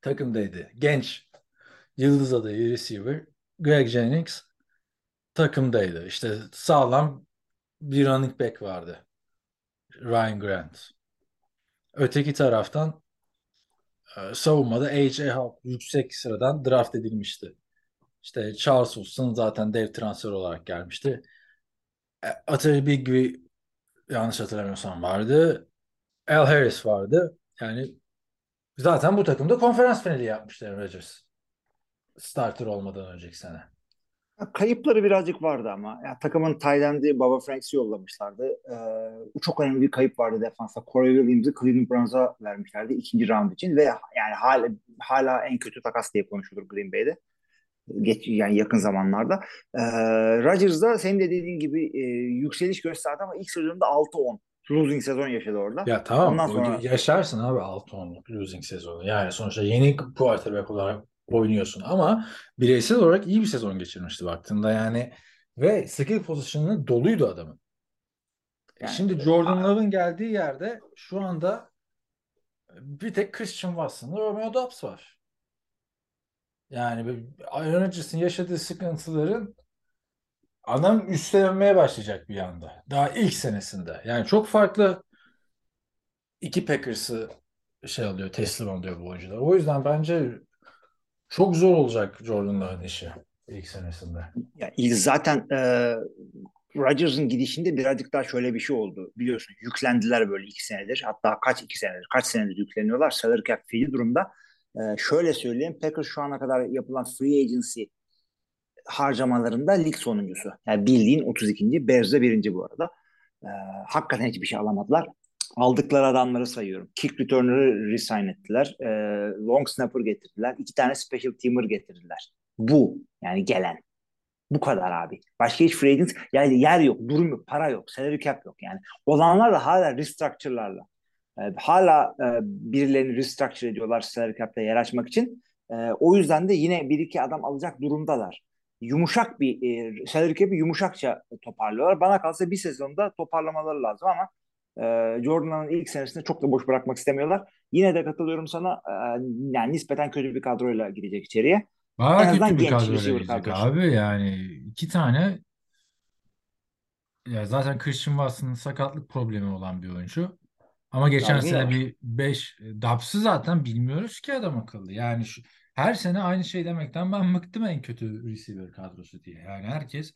takımdaydı. Genç yıldız adayı receiver Greg Jennings takımdaydı. İşte sağlam bir running back vardı. Ryan Grant. Öteki taraftan e, savunmada A.J. Hawk yüksek sıradan draft edilmişti. İşte Charles Wilson zaten dev transfer olarak gelmişti. E, Atari Bigby yanlış hatırlamıyorsam vardı. Al Harris vardı. Yani zaten bu takımda konferans finali yapmışlar Rodgers. Starter olmadan önceki sene. Kayıpları birazcık vardı ama. Yani takımın Tayland'i Baba Franks'i yollamışlardı. Ee, çok önemli bir kayıp vardı defansa. Corey Williams'ı Cleveland Browns'a vermişlerdi ikinci round için ve yani hala, hala en kötü takas diye konuşulur Green Bay'de. Geç, yani yakın zamanlarda. Ee, Rodgers da senin de dediğin gibi e, yükseliş gösterdi ama ilk sezonunda 6-10 losing sezon yaşadı orada. Ya tamam Ondan sonra... yaşarsın abi 6-10 losing sezonu. Yani sonuçta yeni quarterback olarak oynuyorsun ama bireysel olarak iyi bir sezon geçirmişti baktığında yani ve skill pozisyonunun doluydu adamın. Yani, Şimdi Jordan Love'ın geldiği yerde şu anda bir tek Christian Watson'la Romeo Dobbs var. Yani Aaron Rodgers'ın yaşadığı sıkıntıların adam üstlenmeye başlayacak bir anda. Daha ilk senesinde. Yani çok farklı iki Packers'ı şey alıyor, teslim alıyor bu oyuncular. O yüzden bence çok zor olacak Jordan'ların işi ilk senesinde. Ya, zaten e, Rodgers'ın gidişinde birazcık daha şöyle bir şey oldu. Biliyorsun yüklendiler böyle iki senedir. Hatta kaç iki senedir, kaç senedir yükleniyorlar. Salary cap fili durumda. Ee, şöyle söyleyeyim. Packers şu ana kadar yapılan free agency harcamalarında lig sonuncusu. Yani bildiğin 32. Bears'de birinci bu arada. Ee, hakikaten hiçbir şey alamadılar. Aldıkları adamları sayıyorum. Kick returner'ı resign ettiler. Ee, long snapper getirdiler. iki tane special teamer getirdiler. Bu yani gelen. Bu kadar abi. Başka hiç free agent yani yer yok, durum yok, para yok, salary cap yok yani. Olanlar da hala restructure'larla. Ee, hala e, birilerini restructure ediyorlar salary cap'te yer açmak için. E, o yüzden de yine bir iki adam alacak durumdalar. Yumuşak bir e, salary cap'i yumuşakça toparlıyorlar. Bana kalsa bir sezonda toparlamaları lazım ama e, Jordan'ın ilk senesinde çok da boş bırakmak istemiyorlar. Yine de katılıyorum sana. E, yani nispeten kötü bir kadroyla gidecek içeriye. En Bayağı azından kötü bir kadroyla gidecek abi yani iki tane ya zaten Christian Watson'ın sakatlık problemi olan bir oyuncu. Ama geçen Darwin sene var. bir 5 Dubs'ı zaten bilmiyoruz ki adam akıllı. Yani şu, her sene aynı şey demekten ben bıktım en kötü receiver kadrosu diye. Yani herkes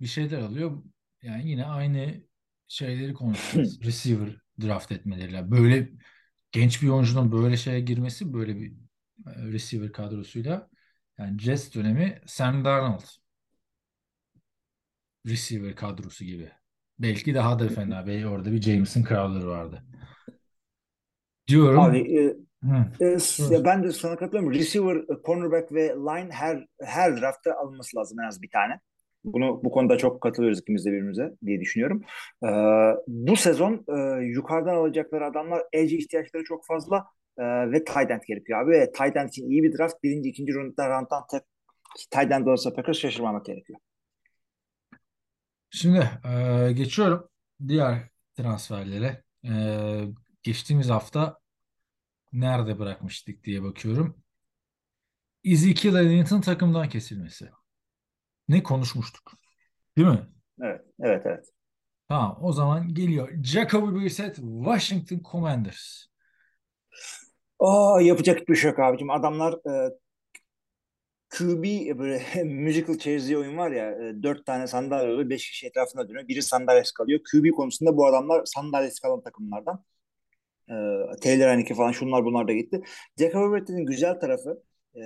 bir şeyler alıyor. Yani yine aynı şeyleri konuşuyoruz. [LAUGHS] receiver draft etmeleriyle. Böyle genç bir oyuncunun böyle şeye girmesi böyle bir e, receiver kadrosuyla yani Jets dönemi Sam Darnold receiver kadrosu gibi. Belki daha da fena. Belki orada bir Jameson Crowder vardı. Diyorum. Abi e, Hı. e, s- ben de sana katılıyorum. Receiver, e, cornerback ve line her her draftta alınması lazım en az bir tane. Bunu bu konuda çok katılıyoruz ikimiz de birbirimize diye düşünüyorum. Ee, bu sezon e, yukarıdan alacakları adamlar edge ihtiyaçları çok fazla e, ve tight end gerekiyor abi. Ve tight end için iyi bir draft. Birinci, ikinci roundda rounddan tek tight end olursa Packers şaşırmamak gerekiyor. Şimdi e, geçiyorum diğer transferlere. E, geçtiğimiz hafta nerede bırakmıştık diye bakıyorum. Ezekiel Elliott'ın takımdan kesilmesi. Ne konuşmuştuk? Değil mi? Evet, evet, evet. Tamam o zaman geliyor. Jacoby Brissett Washington Commanders. Aa, yapacak bir şey yok abicim. Adamlar e, QB e, böyle [LAUGHS] musical chairs diye oyun var ya e, dört tane sandalye oluyor. Beş kişi etrafında dönüyor. Biri sandalyesi kalıyor. QB konusunda bu adamlar sandalyesi kalan takımlardan. E, Taylor Haneke falan şunlar bunlar da gitti. Jacob Brissett'in güzel tarafı e,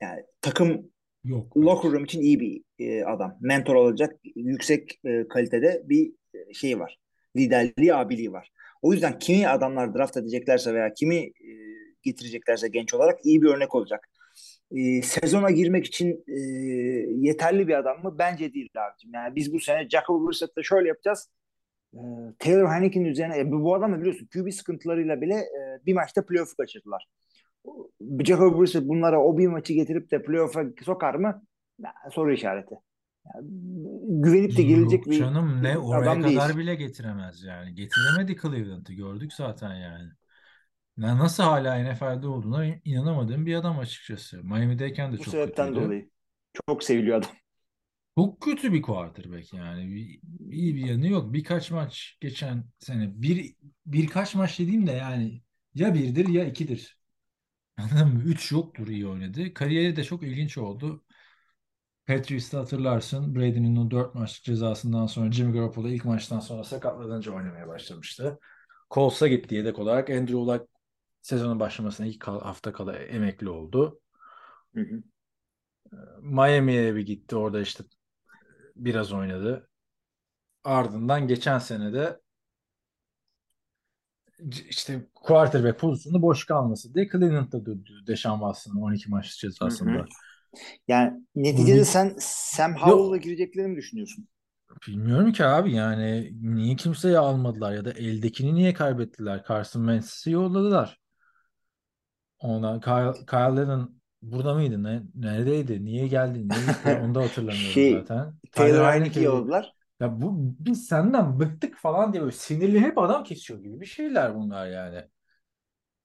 yani takım Yok. locker room için iyi bir e, adam. Mentor olacak yüksek e, kalitede bir e, şey var. Liderliği, abiliği var. O yüzden kimi adamlar draft edeceklerse veya kimi e, getireceklerse genç olarak iyi bir örnek olacak. E, sezona girmek için e, yeterli bir adam mı? Bence değil abicim. Yani biz bu sene Jacob Brissett'te şöyle yapacağız. E, Taylor Heinicke'nin üzerine e, bu bu adam da biliyorsun QB sıkıntılarıyla bile e, bir maçta playoff'u kaçırdılar. Jacob Brissett bunlara o bir maçı getirip de playoff'a sokar mı? Ya, soru işareti. Yani, güvenip de girilecek Yok bir canım ne oraya adam değil. kadar bile getiremez yani. Getiremedi Cleveland'ı gördük zaten yani. Ya nasıl hala NFL'de olduğuna inanamadığım bir adam açıkçası. Miami'deyken de Bu çok sebepten kötüydü. dolayı. Çok seviliyor adam. Çok kötü bir quarterback yani. Bir, iyi bir yanı yok. Birkaç maç geçen sene bir birkaç maç dediğim de yani ya birdir ya ikidir. [LAUGHS] Anladın mı? Üç yoktur iyi oynadı. Kariyeri de çok ilginç oldu. Patriots'ta hatırlarsın Brady'nin o dört maç cezasından sonra Jimmy Garoppolo ilk maçtan sonra sakatlanınca oynamaya başlamıştı. Colts'a gitti yedek olarak. Andrew Luck sezonun başlamasına ilk hafta kala emekli oldu. Hı hı. Miami'ye bir gitti. Orada işte biraz oynadı. Ardından geçen sene de işte quarterback pozisyonu boş kalması diye Cleveland'da döndü Deshaun Watson'ın 12 maç cezasında. Hı hı. Yani neticede Bunu- sen Sam Howell'la gireceklerini mi düşünüyorsun? Bilmiyorum ki abi yani niye kimseyi almadılar ya da eldekini niye kaybettiler? Carson Wentz'i yolladılar. Ona Kyle, Kyle Allen burada mıydı? Ne, neredeydi? Niye geldi? Niye gitti? Onu da hatırlamıyorum Şey, zaten. Taylor Tyler Heinicke'yi Heinicke'yi- yolladılar. Ya bu biz senden bıktık falan diye böyle sinirli hep adam kesiyor gibi bir şeyler bunlar yani.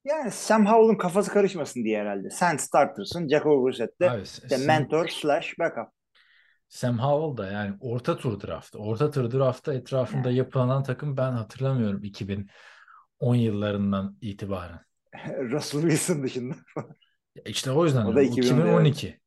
Yani Sam Howell'ın kafası karışmasın diye herhalde. Sen startersın. Jacob Brissett de Abi işte Sam, mentor slash backup. Sam Howell da yani orta tur draft. Orta tur draftta etrafında yapılan takım ben hatırlamıyorum 2010 yıllarından itibaren. [LAUGHS] Russell Wilson dışında. İşte o yüzden O da diyorum. 2010 2012.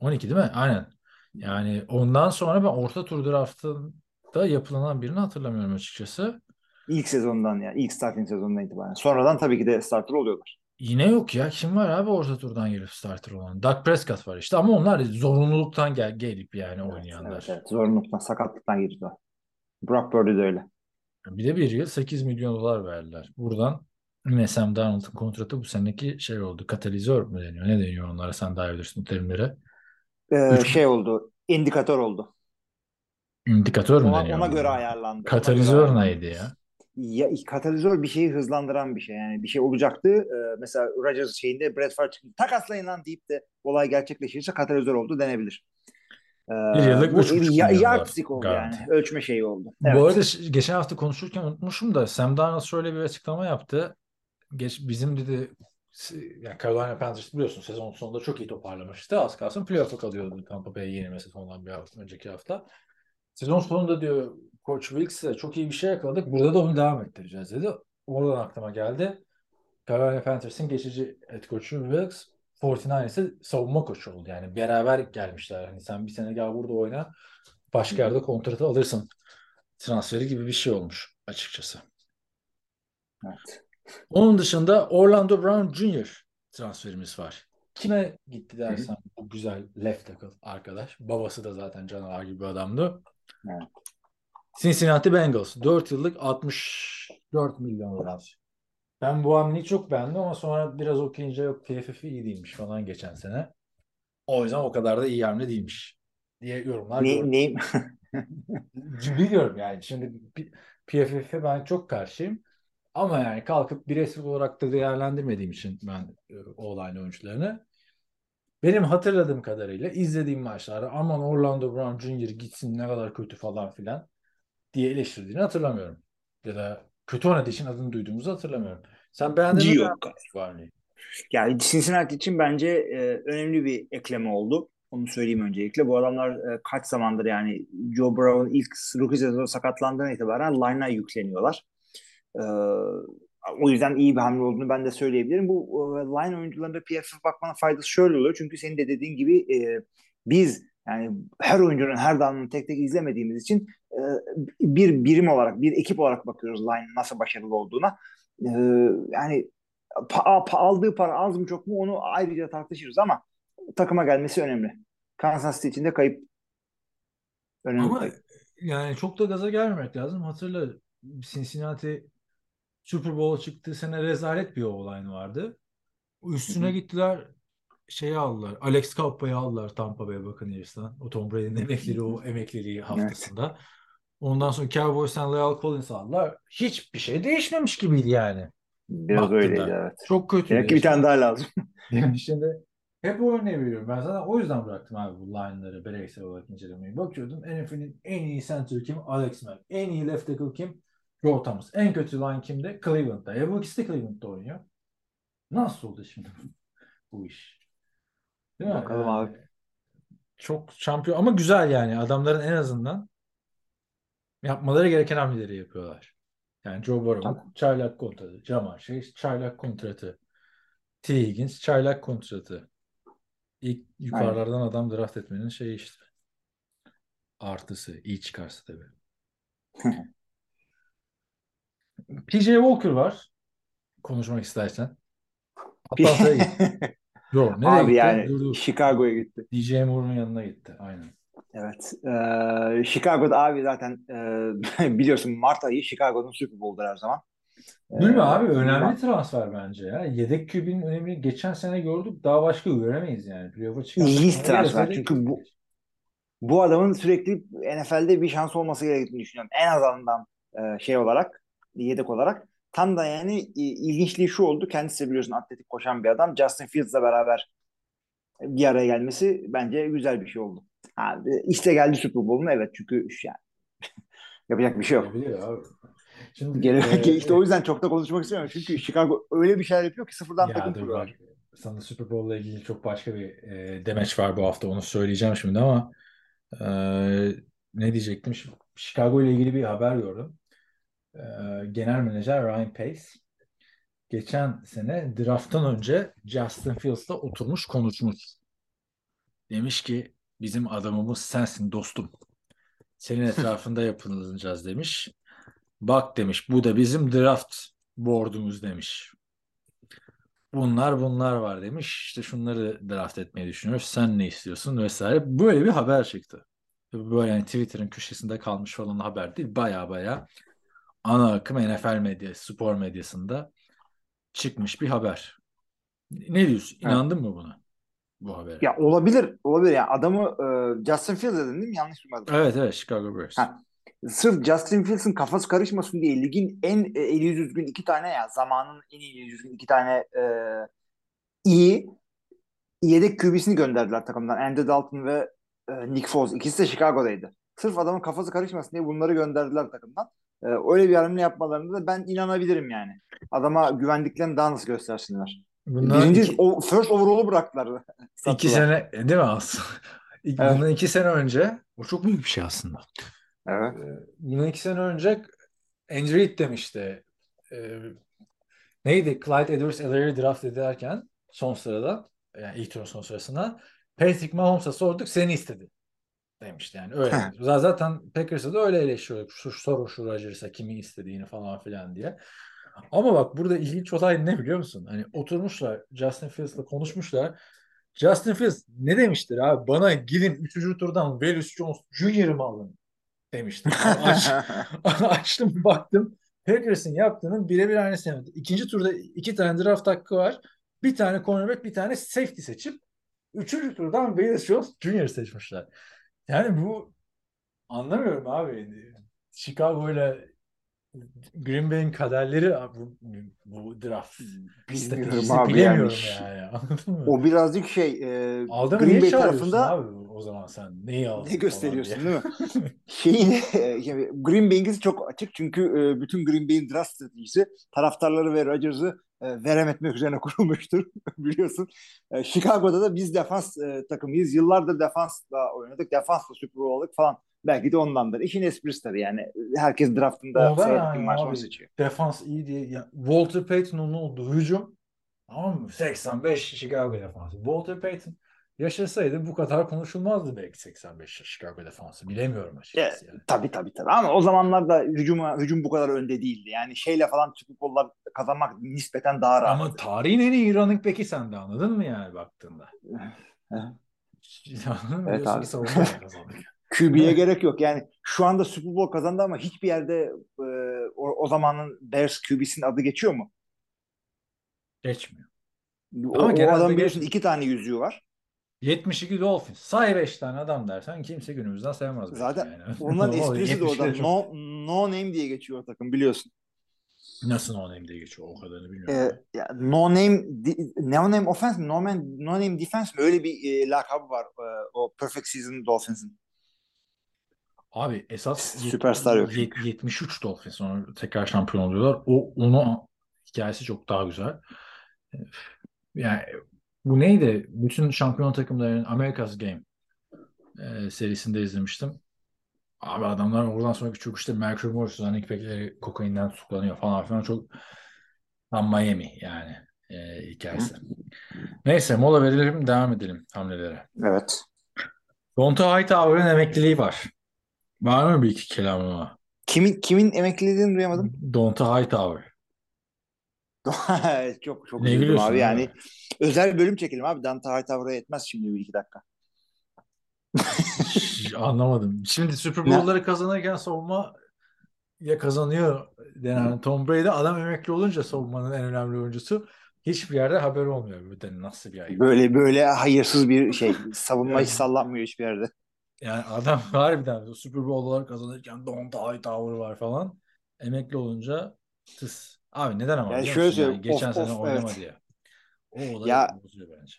12 değil mi? Aynen. Yani ondan sonra ben orta tur draftında yapılanan birini hatırlamıyorum açıkçası. İlk sezondan ya. ilk starting sezonundan itibaren. Sonradan tabii ki de starter oluyorlar. Yine yok ya. Kim var abi orta turdan gelip starter olan? Dak Prescott var işte ama onlar zorunluluktan gel gelip yani oynayanlar. Evet, evet. Zorunluluktan, sakatlıktan girdiler. Brock Purdy de öyle. Bir de bir yıl 8 milyon dolar verdiler. Buradan yine Sam Darnold'un kontratı bu seneki şey oldu. Katalizör mü deniyor? Ne deniyor onlara? Sen daha iyi bilirsin terimleri. Ee, Üç- şey oldu. indikatör oldu. İndikatör mü Ona, deniyor? ona göre ayarlandı. Ona Katalizör göre neydi ya? Ya katalizör bir şeyi hızlandıran bir şey. Yani bir şey olacaktı. Ee, mesela Rodgers şeyinde Brett Favre çıkıp takaslayın lan deyip de olay gerçekleşirse katalizör oldu denebilir. Ee, Bir yıllık bu üç buçuk ya, yardstick oldu garanti. yani. Ölçme şeyi oldu. Evet. Bu arada geçen hafta konuşurken unutmuşum da Sam Darnold şöyle bir açıklama yaptı. Geç, bizim dedi yani Carolina Panthers biliyorsun sezon sonunda çok iyi toparlamıştı. Az kalsın playoff'a kalıyordu Tampa Bay'e yenilmesi sonundan bir hafta önceki hafta. Sezon sonunda diyor Coach Wilks'e çok iyi bir şey yakaladık. Burada da onu devam ettireceğiz dedi. Oradan aklıma geldi. Carolina Panthers'ın geçici head coach'u Wilks 49ers'e savunma koçu oldu. Yani beraber gelmişler. Hani sen bir sene gel burada oyna başka yerde kontratı alırsın transferi gibi bir şey olmuş açıkçası. Evet. Onun dışında Orlando Brown Jr. transferimiz var. Kime gitti dersen bu güzel left tackle arkadaş. Babası da zaten canavar gibi bir adamdı. Evet. Cincinnati Bengals 4 yıllık 64 milyon dolar. Ben bu hamleyi çok beğendim ama sonra biraz okuyunca yok PFF iyi değilmiş falan geçen sene. O yüzden o kadar da iyi hamle değilmiş diye yorumlar. Ne, ne, [LAUGHS] Biliyorum yani şimdi PFF'e ben çok karşıyım. Ama yani kalkıp bireysel olarak da değerlendirmediğim için ben e, o line oyuncularını benim hatırladığım kadarıyla izlediğim maçlarda aman Orlando Brown Jr. gitsin ne kadar kötü falan filan diye eleştirdiğini hatırlamıyorum. Ya da kötü oynadığı için adını duyduğumuzu hatırlamıyorum. Sen beğendin mi? Yok. Yani Cincinnati için bence e, önemli bir ekleme oldu. Onu söyleyeyim öncelikle. Bu adamlar e, kaç zamandır yani Joe Burrow'un ilk rookie sezonu sakatlandığına itibaren line'a yükleniyorlar. E, o yüzden iyi bir hamle olduğunu ben de söyleyebilirim. Bu e, line oyuncularında PFF bakmanın faydası şöyle oluyor. Çünkü senin de dediğin gibi e, biz yani her oyuncunun her dalını tek tek izlemediğimiz için e, bir birim olarak, bir ekip olarak bakıyoruz line nasıl başarılı olduğuna. E, yani pa- pa- aldığı para az mı çok mu onu ayrıca tartışırız ama takıma gelmesi önemli. Kansas City için de kayıp. Önemli Ama yani çok da gaza gelmemek lazım. Hatırla Cincinnati Super Bowl'a çıktığı sene rezalet bir o-line vardı. Üstüne Hı hı. gittiler şeyi aldılar. Alex Cappa'yı aldılar Tampa Bay Buccaneers'tan. O Tom Brady'nin emekliliği o emekliliği haftasında. Ondan sonra Cowboys'tan La'el Collins aldılar. Hiçbir şey değişmemiş gibiydi yani. Biraz baktığında. öyleydi evet. Çok kötü. Demek ki bir tane daha lazım. [LAUGHS] Yani şimdi hep o örneği veriyorum. Ben zaten o yüzden bıraktım abi bu line'ları bireysel olarak incelemeyi. Bakıyordum NFL'in en iyi center kim? Alex Mack. En iyi left tackle kim? Joe Thomas. En kötü line kimde? Cleveland'da. Bu ikisi de Cleveland'da oynuyor. Nasıl oldu şimdi [LAUGHS] bu iş? Değil mi? Bakalım Yani abi. Çok şampiyon ama güzel yani. Adamların en azından yapmaları gereken hamleleri yapıyorlar. Yani Joe Burrow'un çaylak kontratı. Jamar Chase çaylak kontratı. T. Higgins çaylak kontratı. İlk yukarılardan adam draft etmenin şeyi işte. Artısı. iyi çıkarsa tabii. [LAUGHS] PJ Walker var. Konuşmak istersen. Atlanta'ya gitti. [LAUGHS] Yok nereye Abi gitti? yani Dur, dur. Chicago'ya gitti. DJ Moore'un yanına gitti. Aynen. Evet. Ee, Chicago'da abi zaten e, [LAUGHS] biliyorsun Mart ayı Chicago'nun Super Bowl'dur her zaman. Değil mi Ee, abi? Önemli transfer bence ya. Yedek QB'nin önemini geçen sene gördük. Daha başka göremeyiz yani. Playoff'a çıkan İyi transfer. Çünkü bu bu adamın sürekli NFL'de bir şans olması gerektiğini düşünüyorum. En azından e, şey olarak, yedek olarak. Tam da yani e, ilginçliği şu oldu. Kendisi biliyorsun atletik koşan bir adam. Justin Fields'la beraber bir araya gelmesi bence güzel bir şey oldu. Ha, e, işte geldi Super Bowl'un evet çünkü yani [LAUGHS] yapacak bir şey yok. Abi. Şimdi Gene, e, [LAUGHS] işte o yüzden çok da konuşmak istemiyorum. Çünkü Chicago öyle bir şeyler yapıyor ki sıfırdan Ya takım bak. Sana Super Bowl'la ilgili çok başka bir e, demeç var bu hafta. Onu söyleyeceğim şimdi ama e, ne diyecektim? Şimdi Chicago ile ilgili bir haber gördüm. E, genel menajer Ryan Pace geçen sene drafttan önce Justin Fields'la oturmuş konuşmuş. Demiş ki Bizim adamımız sensin dostum. Senin [LAUGHS] etrafında yapılacağız demiş. Bak demiş bu da bizim draft board'umuz demiş. Bunlar bunlar var demiş. İşte şunları draft etmeyi düşünüyoruz. Sen ne istiyorsun vesaire. Böyle bir haber çıktı. Böyle yani Twitter'ın köşesinde kalmış falan haber değil. Baya baya ana akım NFL medyası, spor medyasında çıkmış bir haber. Ne diyorsun? İnandın mı buna? Bu habere. Ya olabilir, olabilir. Yani adamı e, Justin Fields dedin değil mi? Yanlış duymadım. Evet evet Chicago Bears. Ha. Sırf Justin Fields'ın kafası karışmasın diye ligin en e, eli düzgün iki tane ya zamanın en iyi düzgün iki tane e, iyi yedek QB'sini gönderdiler takımdan. Andy Dalton ve e, Nick Foles. İkisi de Chicago'daydı. Sırf adamın kafası karışmasın diye bunları gönderdiler takımdan. E, öyle bir hamle yapmalarında da ben inanabilirim yani. Adama güvendiklerini daha nasıl göstersinler. Bundan Birinci iki, o, first overall'u bıraktılar. [LAUGHS] iki sene değil mi aslında? [LAUGHS] İlk- Evet. Bundan iki sene önce o çok büyük bir şey aslında. Evet. Bundan iki sene önce Andrew Reid demişti. Ee, neydi? Clyde Edwards-Helaire draft ederken son sırada yani ilk turun son sırasında Patrick Mahomes'a sorduk seni istedi demişti yani öyle. Zaten Packers'a da öyle eleştiriyorduk. Şu soru şu Rodgers'a kimi istediğini falan filan diye. Ama bak burada ilginç olay ne biliyor musun? Hani oturmuşlar Justin Fields'la konuşmuşlar. Justin Fields ne demiştir abi? Bana gidin 3. turdan Velus Jones Jr.'ımı alın demiştir. [LAUGHS] Aç, [LAUGHS] açtım baktım. Packers'ın yaptığının birebir aynısı. İkinci turda iki tane draft hakkı var. Bir tane cornerback, bir tane safety seçip üçüncü turdan Velus Jones Jr. seçmişler. Yani bu anlamıyorum abi. Chicago ile Green Bay'in kaderleri bu, bu draft Bilmiyorum stratejisi abi bilemiyorum yani. yani. Anladın mı? O birazcık şey e, Aldın Green Bay tarafında abi o zaman sen? Neyi aldın ne gösteriyorsun değil mi? [LAUGHS] Şeyin yani Green Bay'in çok açık çünkü e, bütün Green Bay'in draft stratejisi taraftarları ve Rodgers'ı e, verem etmek üzerine [LAUGHS] kurulmuştur biliyorsun. E, Chicago'da da biz defans e, takımıyız. Yıllardır defansla oynadık. Defansla Super Bowl aldık falan. Belki de ondandır. İşin esprisi tabii yani. Herkes draftında yani abi. seçiyor. Defans iyi diye. ya Walter Payton'un olduğu hücum tamam mı? 85 Chicago defansı. Walter Payton yaşasaydı bu kadar konuşulmazdı belki 85 Chicago defansı. Bilemiyorum açıkçası yani. Tabii tabii tabii. Ama o zamanlarda hücuma, hücum bu kadar önde değildi. Yani şeyle falan Super Bowl'lar kazanmak nispeten daha rahat. Ama tarihin en iyi running back'i sen de anladın mı yani baktığında? Anladın mı? Evet abi. QB'ye [LAUGHS] gerek yok. Yani şu anda Super Bowl kazandı ama hiçbir yerde e, o, o zamanın Bears QB'sinin adı geçiyor mu? Geçmiyor. O, Ama o adam biliyorsun geç- iki tane yüzüğü var. 72 Dolphins. Say 5 tane adam dersen kimse günümüzden belki Zaten yani. [LAUGHS] onların [LAUGHS] esprisi de 72 orada. çok- No, no name diye geçiyor takım biliyorsun. Nasıl no name diye geçiyor o kadarını bilmiyorum. E, ya, no name no name offense? No, man, no name defense mi? Öyle bir e, lakabı var e, o Perfect Season Dolphins'in. Abi esas Süperstar yok yet- 73 Dolphins sonra tekrar şampiyon oluyorlar. O onu hikayesi çok daha güzel. Yani bu neydi? Bütün şampiyon takımların America's Game e, serisinde izlemiştim. Abi adamlar oradan sonraki çok işte Mercury Morris running back'leri kokainden tutuklanıyor falan filan çok tam Miami yani e, hikayesi. Neyse mola verelim devam edelim hamlelere. Evet. Donta Hightower'ın emekliliği var. Var mı bir iki kelamı? Kimin kimin emekliliğini duyamadım. Donta Hightower. [LAUGHS] çok çok Ne üzüldüm abi abi? yani. Özel bölüm çekelim abi. Dante Hightower'a yetmez şimdi bir iki dakika. Anlamadım. Şimdi Super Bowl'ları kazanırken savunma ya kazanıyor denen Tom Brady adam emekli olunca savunmanın en önemli oyuncusu hiçbir yerde haber olmuyor. Da nasıl bir ayıp. Böyle böyle hayırsız bir [LAUGHS] şey. Savunma Yani- hiç sallanmıyor hiçbir yerde. Yani adam [LAUGHS] harbiden Super Bowl'ları kazanırken Donta Hightower var falan. Emekli olunca tıs. Abi neden ama Yani şöyle musun? Yani söyleyeyim, geçen of, sene of, oynamadı evet. ya. O olayı Ya- bozuyor bence.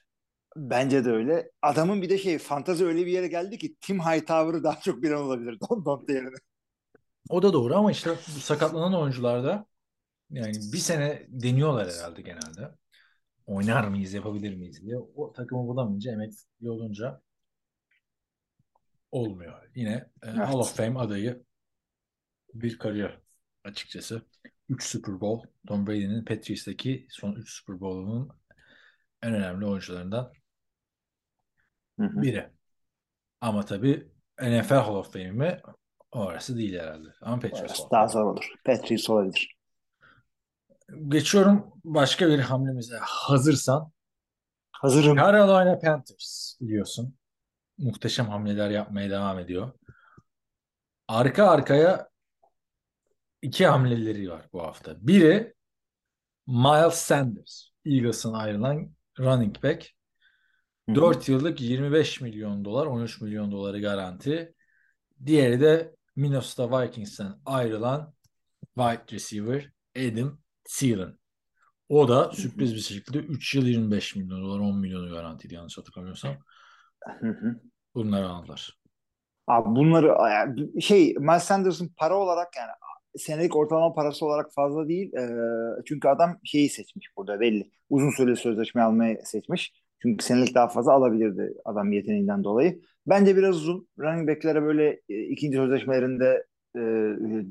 Bence de öyle. Adamın bir de şey fantazi öyle bir yere geldi ki Tim Hightower'ı daha çok bilen olabilir [LAUGHS] Don Dante yerine. O da doğru ama işte sakatlanan oyuncularda yani bir sene deniyorlar herhalde genelde. Oynar mıyız, yapabilir miyiz diye. O takımı bulamayınca, emekli olunca olmuyor. Yine e, Evet. Hall of Fame adayı bir kariyer açıkçası. 3 Super Bowl. Tom Brady'nin Patriots'taki son 3 Super Bowl'unun en önemli oyuncularından Hı hı. biri. Ama tabii NFL Hall of Fame mi? Orası değil herhalde. Ama Patriots Orası daha zor olur. Patriots olabilir. Geçiyorum başka bir hamlemize. Hazırsan. Hazırım. Carolina Panthers biliyorsun. Muhteşem hamleler yapmaya devam ediyor. Arka arkaya iki hamleleri var bu hafta. Biri Miles Sanders. Eagles'ın ayrılan running back. Hı hı. 4 yıllık 25 milyon dolar, 13 milyon doları garanti. Diğeri de Minnesota Vikings'ten ayrılan wide receiver Adam Thielen. O da sürpriz bir şekilde 3 yıl 25 milyon dolar, 10 milyonu garantiydi yanlış hatırlamıyorsam. Bunları aldılar. Abi bunları şey Miles Sanders'ın para olarak yani senelik ortalama parası olarak fazla değil. Ee, çünkü adam şeyi seçmiş burada belli. Uzun süreli sözleşme almayı seçmiş. Çünkü senelik daha fazla alabilirdi adam yeteneğinden dolayı. Bence biraz uzun. Running back'lere böyle e, ikinci sözleşmelerinde e,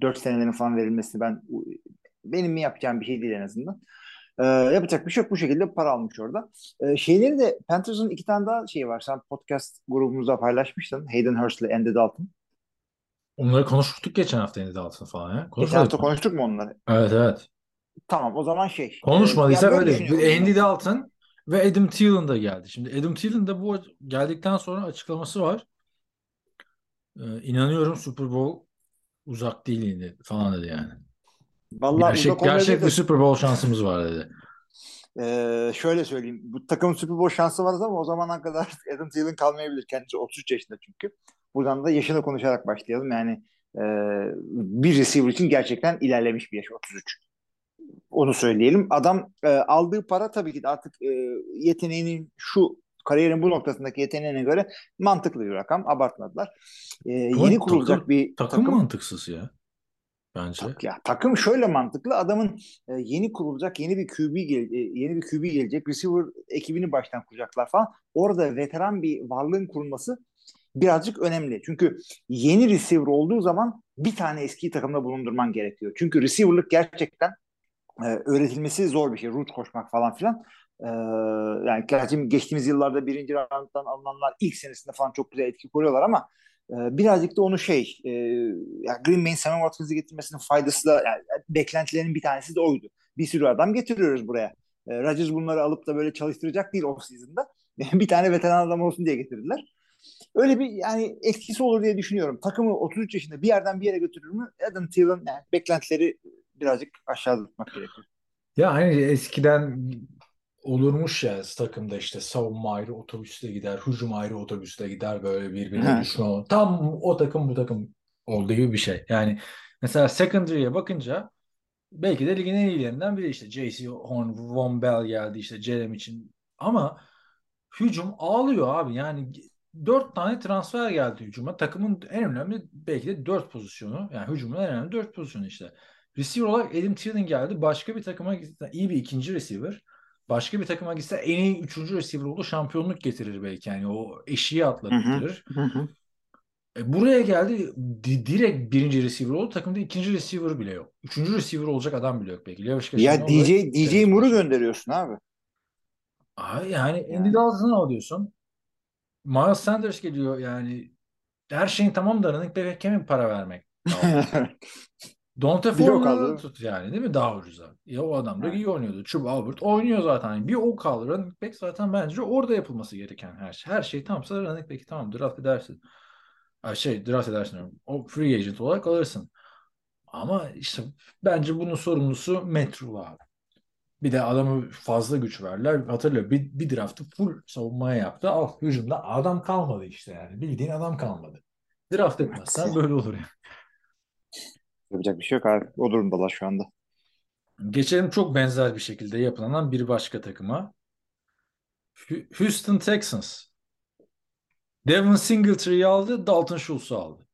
4 senelerin falan verilmesi ben benim mi yapacağım bir şey değil en azından. Ee, yapacak bir şey yok. Bu şekilde para almış orada. Ee, şeyleri de Panthers'ın iki tane daha şeyi var. Sen podcast grubumuzda paylaşmıştın. Hayden Hurst ile Andy Dalton. Onları konuştuk geçen hafta Andy Dalton falan ya. Geçen Konuşmadık hafta mı? konuştuk mu onları? Evet evet. Tamam o zaman şey. Konuşmadıysa yani böyle öyle. düşünüyorum. Andy Dalton ve Adam Thielen de geldi. Şimdi Adam Thielen de bu geldikten sonra açıklaması var. Ee, inanıyorum Super Bowl uzak değil yine falan dedi yani. Vallahi Gerçek, olmayabilir gerçek de, bir Super Bowl şansımız var dedi. e, şöyle söyleyeyim. Bu takımın Super Bowl şansı var ama o zamana kadar [LAUGHS] Adam Thielen kalmayabilir. Kendisi 33 yaşında çünkü. Buradan da yaşını konuşarak başlayalım. Yani e, bir receiver için gerçekten ilerlemiş bir yaş 33. Onu söyleyelim. Adam e, aldığı para tabii ki de artık e, yeteneğinin şu kariyerin bu noktasındaki yeteneğine göre mantıklı bir rakam. Abartmadılar. E, yeni kurulacak takım- bir Takım, mantıksız ya. Bence. Tak- ya takım şöyle mantıklı. Adamın e, yeni kurulacak yeni bir QB gel- e, yeni bir QB gelecek. Receiver ekibini baştan kuracaklar falan. Orada veteran bir varlığın kurulması birazcık önemli. Çünkü yeni receiver olduğu zaman bir tane eski takımda bulundurman gerekiyor. Çünkü receiver'lık gerçekten e, öğretilmesi zor bir şey. Route koşmak falan filan. E, yani gerçi geçtiğimiz yıllarda birinci rounddan alınanlar ilk senesinde falan çok güzel etki koruyorlar ama e, birazcık da onu şey e, yani Green Bay'in Sammy Watkins'i getirmesinin faydası da yani beklentilerinin bir tanesi de oydu. Bir sürü adam getiriyoruz buraya. E, Rodgers bunları alıp da böyle çalıştıracak değil off season'da. [LAUGHS] bir tane veteran adam olsun diye getirdiler. Öyle bir yani etkisi olur diye düşünüyorum. Takımı 33 yaşında bir yerden bir yere götürür mü? Adam Thielen yani beklentileri birazcık aşağıda tutmak gerekiyor. Ya hani eskiden olurmuş ya takımda işte savunma ayrı otobüste gider, hücum ayrı otobüste gider böyle birbirine düşman. Tam o takım bu takım olduğu gibi bir şey. Yani mesela secondary'e bakınca belki de ligin en iyilerinden biri işte J.C. Horn, Von Bell geldi işte Jerem için ama hücum ağlıyor abi yani dört tane transfer geldi hücuma. Takımın en önemli belki de dört pozisyonu yani hücumun en önemli dört pozisyonu işte. Receiver olarak Adam Thielen geldi. Başka bir takıma gitse iyi bir ikinci receiver. Başka bir takıma gitse en iyi üçüncü receiver oldu. Şampiyonluk getirir belki. Yani o eşiği atlatırır. E, buraya geldi. di- direkt birinci receiver oldu. Takımda ikinci receiver bile yok. Üçüncü receiver olacak adam bile yok belki. Levish Ya DJ ve DJ Moore'u gönderiyorsun abi. Abi yani Yani. Andy Dalton'u alıyorsun. Miles Sanders geliyor yani. Her şeyin tamam da running back'e mi para vermek? Dante. [LAUGHS] Ford'u tut yani değil mi daha ucuza? Ya o adam da iyi oynuyordu. Chubb Albert oynuyor zaten. Bir o kaldı. Running back zaten bence orada yapılması gereken her şey. Her şey tamsa running back'i tamam draft edersin. Ay şey draft edersin. diyorum. O free agent olarak alırsın. Ama işte bence bunun sorumlusu Metro abi. Bir de adamı fazla güç verdiler. Hatırlıyor bir, bir draftı full savunmaya yaptı. Al hücumda adam kalmadı işte yani. Bildiğin adam kalmadı. Draft etmezsen böyle olur yani. Yapacak bir şey yok abi. O durumdalar şu anda. Geçelim çok benzer bir şekilde yapılanan bir başka takıma. Houston Texans. Devin Singletary'i aldı, Dalton Schultz'u aldı.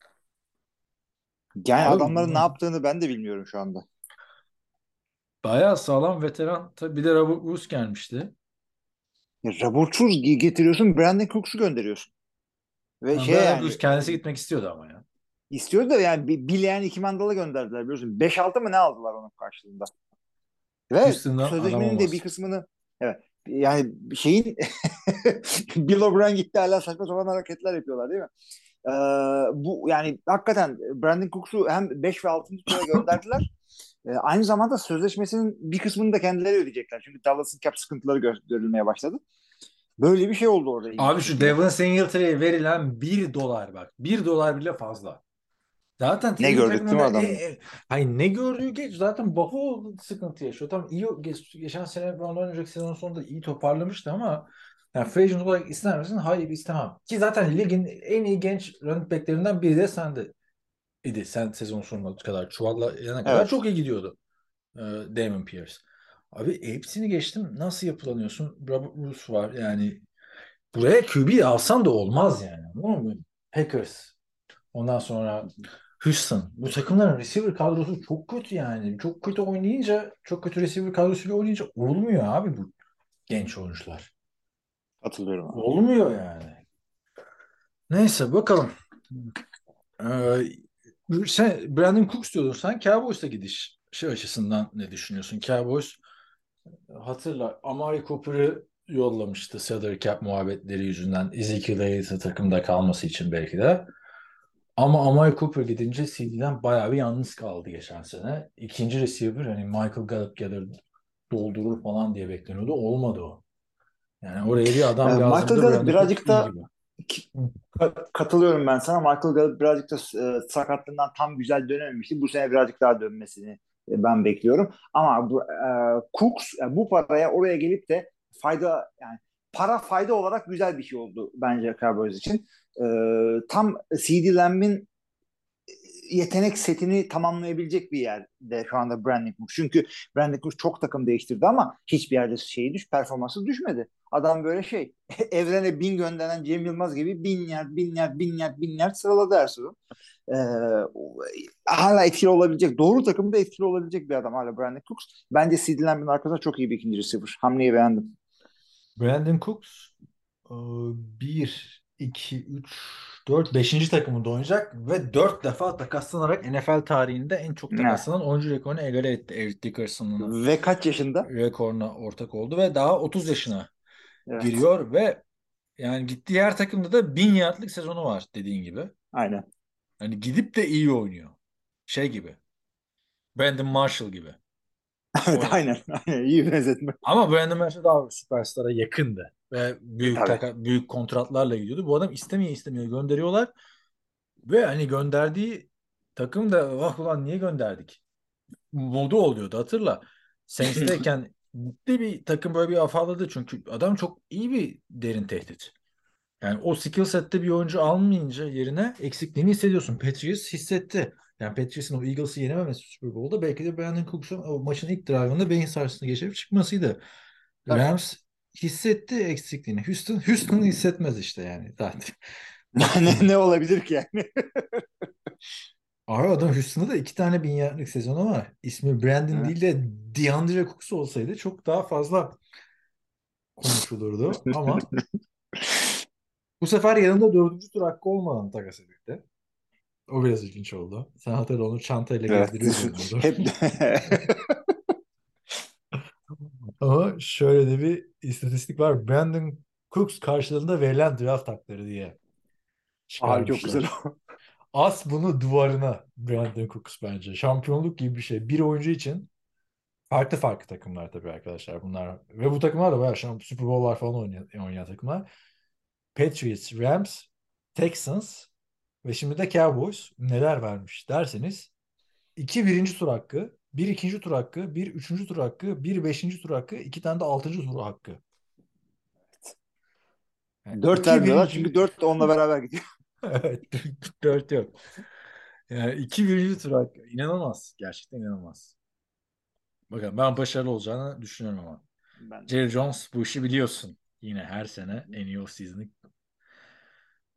Yani Abi, adamların ne yaptığını ben de bilmiyorum şu anda. Bayağı sağlam veteran. Tabii bir de Robert Woods gelmişti. Ya Robertsuz getiriyorsun, Brandon Cooks'u gönderiyorsun. Ve Ama şey Robert yani Woods kendisi gitmek istiyordu ama ya. istiyordu da yani bir bileyen iki mandalı gönderdiler biliyorsun. 5-6 mı ne aldılar onun karşılığında? Ve Houston'dan sözleşmenin de bir kısmını evet yani şeyin [LAUGHS] Bill O'Brien gitti hala saçma sapan hareketler yapıyorlar değil mi? Ee, bu yani hakikaten Brandon Cooks'u hem 5 ve 6. tura [LAUGHS] gönderdiler. Ee, aynı zamanda sözleşmesinin bir kısmını da kendileri ödeyecekler. Çünkü Dallas'ın cap sıkıntıları gö- görülmeye başladı. Böyle bir şey oldu orada. Abi şu Devin Singletary'e verilen 1 dolar bak. 1 dolar bile fazla. Zaten Ne gördük değil mi adam? E, e, hayır ne gördüğü geç. Zaten Buffalo sıkıntı yaşıyor. Tamam iyi geç, geçen sene ondan önceki sezon sonunda iyi toparlamıştı ama yani free olarak ister misin? Hayır istemem. Ki zaten ligin en iyi genç running backlerinden biri de sende idi. Sen sezon sonuna kadar çuvallayana kadar Evet. çok iyi gidiyordu. Ee, Damon Pierce. Abi hepsini geçtim. Nasıl yapılanıyorsun? Robert Bruce var. Yani buraya QB alsan da olmaz yani. Anladın mı? Packers. Ondan sonra Houston. Bu takımların receiver kadrosu çok kötü yani. Çok kötü oynayınca, çok kötü receiver kadrosuyla oynayınca olmuyor abi bu genç oyuncular. Hatırlıyorum. abi. Olmuyor yani. Neyse bakalım. Ee, sen Brandon Cooks diyordun. Sen Cowboys'a gidiş şey açısından ne düşünüyorsun? Cowboys hatırla Amari Cooper'ı yollamıştı salary cap muhabbetleri yüzünden Ezekiel Elliott'ın takımda kalması için belki de. Ama Amari Cooper gidince CD'den bayağı bir yalnız kaldı geçen sene. İkinci receiver hani Michael Gallup gelir doldurur falan diye bekleniyordu. Olmadı o. Yani oraya bir adam Ee, lazımdı. Michael Gallup birazcık da- gibi. Ka- Katılıyorum ben sana. Michael Gallup birazcık da e, sakatlığından tam güzel dönememişti. Bu sene birazcık daha dönmesini e, ben bekliyorum. Ama bu, e, Cooks e, bu paraya oraya gelip de fayda yani para fayda olarak güzel bir şey oldu bence Cowboys için. E, tam CD Lamb'in yetenek setini tamamlayabilecek bir yerde şu anda Brandon Cooks. Çünkü Brandon Cooks çok takım değiştirdi ama hiçbir yerde şeyi düş, performansı düşmedi. Adam böyle şey [LAUGHS] evrene bin gönderen Cem Yılmaz gibi bin yard, bin yard, bin yard, bin yard sıraladı her sezon. Ee, hala etkili olabilecek, doğru takımda etkili olabilecek bir adam hala Brandon Cooks. Bence CD Lamb'in arkasında çok iyi bir ikinci receiver. Hamleyi beğendim. Brandon Cooks 1, 2, 3, 4, 5. takımında oynayacak ve 4 defa takaslanarak NFL tarihinde en çok takaslanan oyuncu rekorunu egale etti. Eric Dickerson'un Ve kaç yaşında? rekoruna ortak oldu ve daha 30 yaşına Evet. giriyor ve yani gittiği her takımda da 1000 yardlık sezonu var dediğin gibi. Aynen. Hani gidip de iyi oynuyor. Şey gibi. Brandon Marshall gibi. Evet, aynen. [LAUGHS] aynen. İyi benzetme. Ama Brandon Marshall daha süperstara yakındı. Ve büyük Tabii. taka- büyük kontratlarla gidiyordu. Bu adam istemiyor istemiyor gönderiyorlar. Ve hani gönderdiği takım da vah ulan niye gönderdik? Modu oluyordu hatırla. Saints'teyken [CLEARS THROAT] gitti bir takım böyle bir afalladı çünkü adam çok iyi bir derin tehdit. Yani o skill sette bir oyuncu almayınca yerine eksikliğini hissediyorsun. Patriots hissetti. Yani Patriots'ın o Eagles'ı yenememesi Super Bowl'da belki de Brandon Cooks'un o maçın ilk drive'ında beyin sarsıntısını geçirip çıkmasıydı. Tabii. Rams hissetti eksikliğini. Houston Houston hissetmez işte yani zaten. [LAUGHS] ne, ne olabilir ki yani? [LAUGHS] Abi adam Houston'da da iki tane bin yardlık sezonu var. İsmi Brandon Evet. değil de DeAndre Cooks olsaydı çok daha fazla konuşulurdu. Ama [LAUGHS] bu sefer yanında dördüncü tur hakkı olmadan takas edildi. O biraz ilginç oldu. Sen hatırla onu çantayla Evet. gezdiriyordun. Hep Ama şöyle de bir istatistik var. Brandon Cooks karşılığında verilen draft hakları diye Abi çok güzel. [LAUGHS] As bunu duvarına Brandon Cooks bence. Şampiyonluk gibi bir şey. Bir oyuncu için farklı farklı takımlar tabii arkadaşlar bunlar. Ve bu takımlar da bayağı şamp- Super Bowl'lar falan oynayan, oynayan takımlar. Patriots, Rams, Texans ve şimdi de Cowboys neler vermiş derseniz iki birinci tur hakkı, bir ikinci tur hakkı, bir üçüncü tur hakkı, bir beşinci tur hakkı, iki tane de altıncı tur hakkı. Yani Dört vermiyorlar çünkü dört de onunla beraber gidiyor. [LAUGHS] Evet, dört yok. Yani iki birinci tur hakkı. İnanılmaz. Gerçekten inanılmaz. Bakın ben başarılı olacağını düşünüyorum ama. Ben Jerry Jones bu işi biliyorsun. Yine her sene en iyi off-season'lık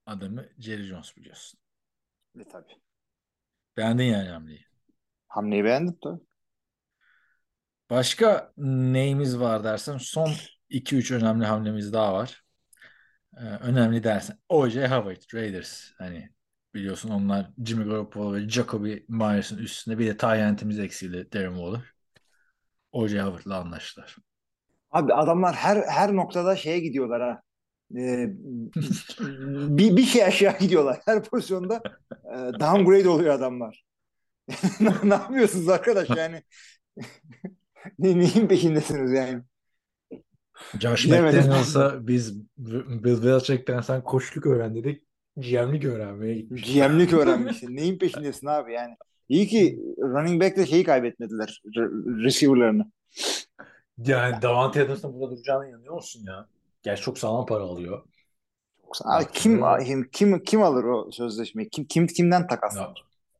adamı Jerry Jones biliyorsun. de tabii. Beğendin yani hamleyi. Hamleyi beğendim tabii. Başka neyimiz var dersen son 2-3 önemli hamlemiz daha var. Ee, önemli dersen O.J. Howard, Raiders. Hani biliyorsun onlar Jimmy Garoppolo ve Jacoby Myers'ın üstünde bir de Tyent'imiz eksildi Darren Waller. O.J. Howard'la anlaştılar. Abi adamlar her her noktada şeye gidiyorlar ha. Ee, bir, bir şey aşağı gidiyorlar. Her pozisyonda e, downgrade oluyor adamlar. [LAUGHS] ne yapıyorsunuz arkadaş yani? Ne, neyin peşindesiniz yani? Josh. McDaniels'a biz Bill Belichick'ten sen koçluk öğren dedik. GM'lik öğrenmeye gitmiş. GM'lik [LAUGHS] öğrenmişsin. Neyin peşindesin abi yani? İyi ki running back'le şeyi kaybetmediler. re- receiver'larını. Yani Davante Adams'ın burada duracağına inanıyor musun ya? Gerçi çok sağlam para alıyor. Abi kim kim kim kim alır o sözleşmeyi? Kim kim kimden takas? Ya,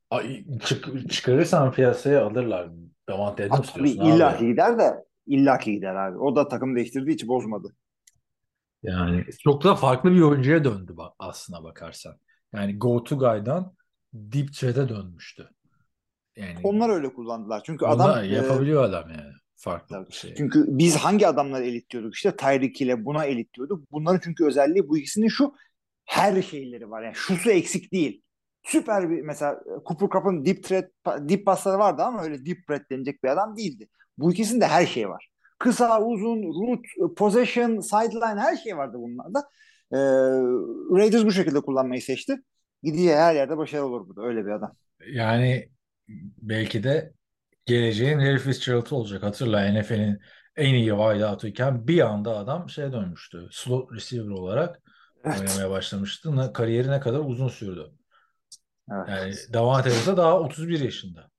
ay, çık, çıkarırsan piyasaya alırlar. Davante Adams tabii abi. illa ki gider de illa ki gider abi. O da takım değiştirdiği için bozmadı. Yani çok da farklı bir oyuncuya döndü bak aslına bakarsan. Yani go to guy'dan deep threat'e dönmüştü. Yani Onlar öyle kullandılar. Çünkü onu adam da e, yapabiliyor adam yani. Farklı tabii. bir şey. çünkü biz hangi adamları elit diyorduk? İşte Tyreek ile buna elit diyorduk. Bunların çünkü özelliği bu ikisinin şu her şeyleri var. Yani şusu eksik değil. Süper bir mesela Cooper Cup'ın deep threat deep pasları vardı ama öyle deep threat denecek bir adam değildi. Bu ikisinde her şey var. Kısa, uzun, route, possession, sideline her şey vardı bunlarda. Ee, Raiders bu şekilde kullanmayı seçti. Gidiyor her yerde başarılı olur burada. Öyle bir adam. Yani belki de geleceğin Harry Fitzgerald olacak. Hatırla NFL'in en iyi wideout'uyken bir anda adam şeye dönmüştü. Slot receiver olarak oynamaya başlamıştı. Kariyeri ne kadar uzun sürdü. Evet. Yani Davante Adams da daha 31 yaşında.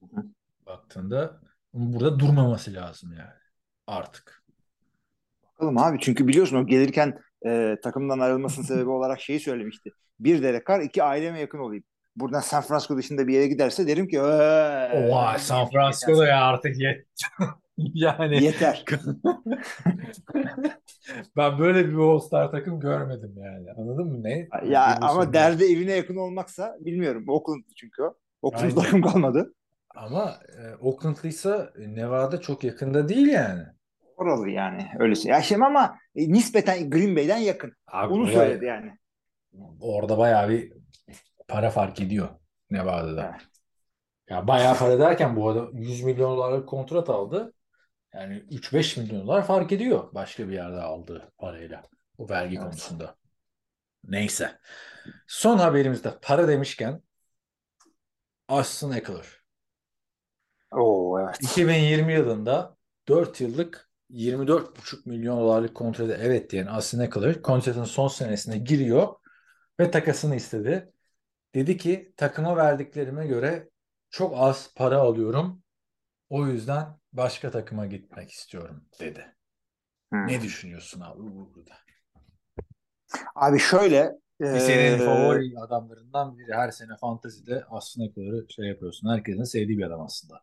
Hı hı. Baktığında burada durmaması lazım yani artık. Bakalım abi çünkü biliyorsun o gelirken e, takımdan ayrılmasının sebebi [LAUGHS] olarak şeyi söylemişti. Bir Derek Carr, iki aileme yakın olayım. Buradan San Francisco dışında bir yere giderse derim ki "Eee, Oha San Francisco'da ya artık yet. [LAUGHS] [LAUGHS] yani yeter. [LAUGHS] ben böyle bir All-Star takım görmedim yani. Anladın mı ne? ya Bu ama derdi evine yakın olmaksa bilmiyorum. Oakland çünkü o. Oakland takım kalmadı. Ama e, Oakland'lıysa Nevada çok yakında değil yani. Oralı yani öylesi. Ya şimdi ama e, nispeten Green Bay'den yakın. Abi Onu olay- söyledi yani. Orada bayağı bir para fark ediyor Nevada'da. Evet. Ya bayağı para derken bu arada 100 milyon dolarlık kontrat aldı. Yani 3-5 milyon dolar fark ediyor başka bir yerde aldığı parayla. O vergi Evet. konusunda. Neyse. Son haberimizde para demişken Austin Eckler. Oo evet. 2020 yılında 4 yıllık 24,5 milyon dolarlık kontrata evet diyen Austin Eckler kontratın son senesine giriyor ve takasını istedi. Dedi ki takıma verdiklerime göre çok az para alıyorum. O yüzden başka takıma gitmek istiyorum dedi. Hmm. Ne düşünüyorsun abi bu burada? Abi şöyle Bir senin e, favori adamlarından biri her sene fantezide Austin Eckler'ı şey yapıyorsun. Herkesin sevdiği bir adam aslında.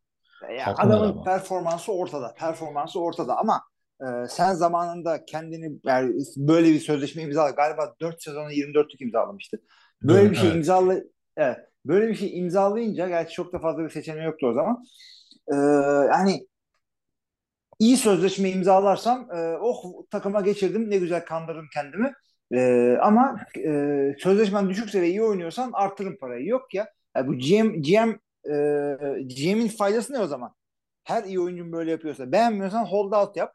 Ya adamın adam. performansı ortada. Performansı ortada ama e, sen zamanında kendini yani böyle bir sözleşme imzaladı. Galiba 4 sezonu 24'lük imzalamıştı. Böyle Değil bir şey Evet. imzalı evet, böyle bir şey imzalayınca gerçi çok da fazla bir seçeneği yoktu o zaman. E, yani iyi sözleşme imzalarsam e, oh takıma geçirdim ne güzel kandırdım kendimi. E, ama e, sözleşmen düşükse ve iyi oynuyorsan artırın parayı. Yok ya. Yani bu GM GM e, GM'in faydası ne o zaman? Her iyi oyuncun böyle yapıyorsa. Beğenmiyorsan hold out yap.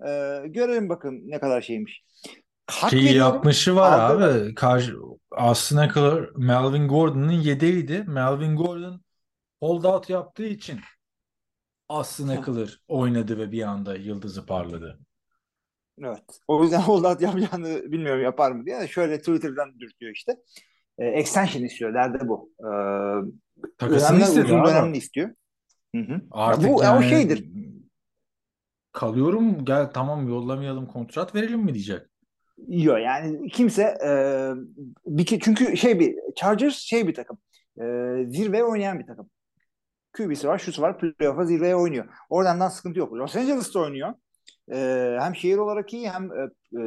E, görelim bakın ne kadar şeymiş. Hak Ki veriyorum. yapmışı var Aldı. abi. Karşı, Austin Eckler Melvin Gordon'un yedeğiydi. Melvin Gordon holdout yaptığı için Austin Eckler oynadı ve bir anda yıldızı parladı. Evet. O yüzden [LAUGHS] hold out yapacağını bilmiyorum yapar mı diye. Şöyle Twitter'dan dürtüyor işte. E, extension istiyor. Derdi bu. E, Takasını istedi uzun abi. dönemli istiyor. Hı hı. Artık Ya bu ya o yani şeydir. kalıyorum gel tamam yollamayalım kontrat verelim mi diyecek. Yok yani kimse e, bir çünkü şey bir Chargers şey bir takım. E, zirveye oynayan bir takım. QB'si var, şusu var, playoff'a zirveye oynuyor. Oradan sıkıntı yok. Los Angeles'ta oynuyor. E, hem şehir olarak iyi hem e, e,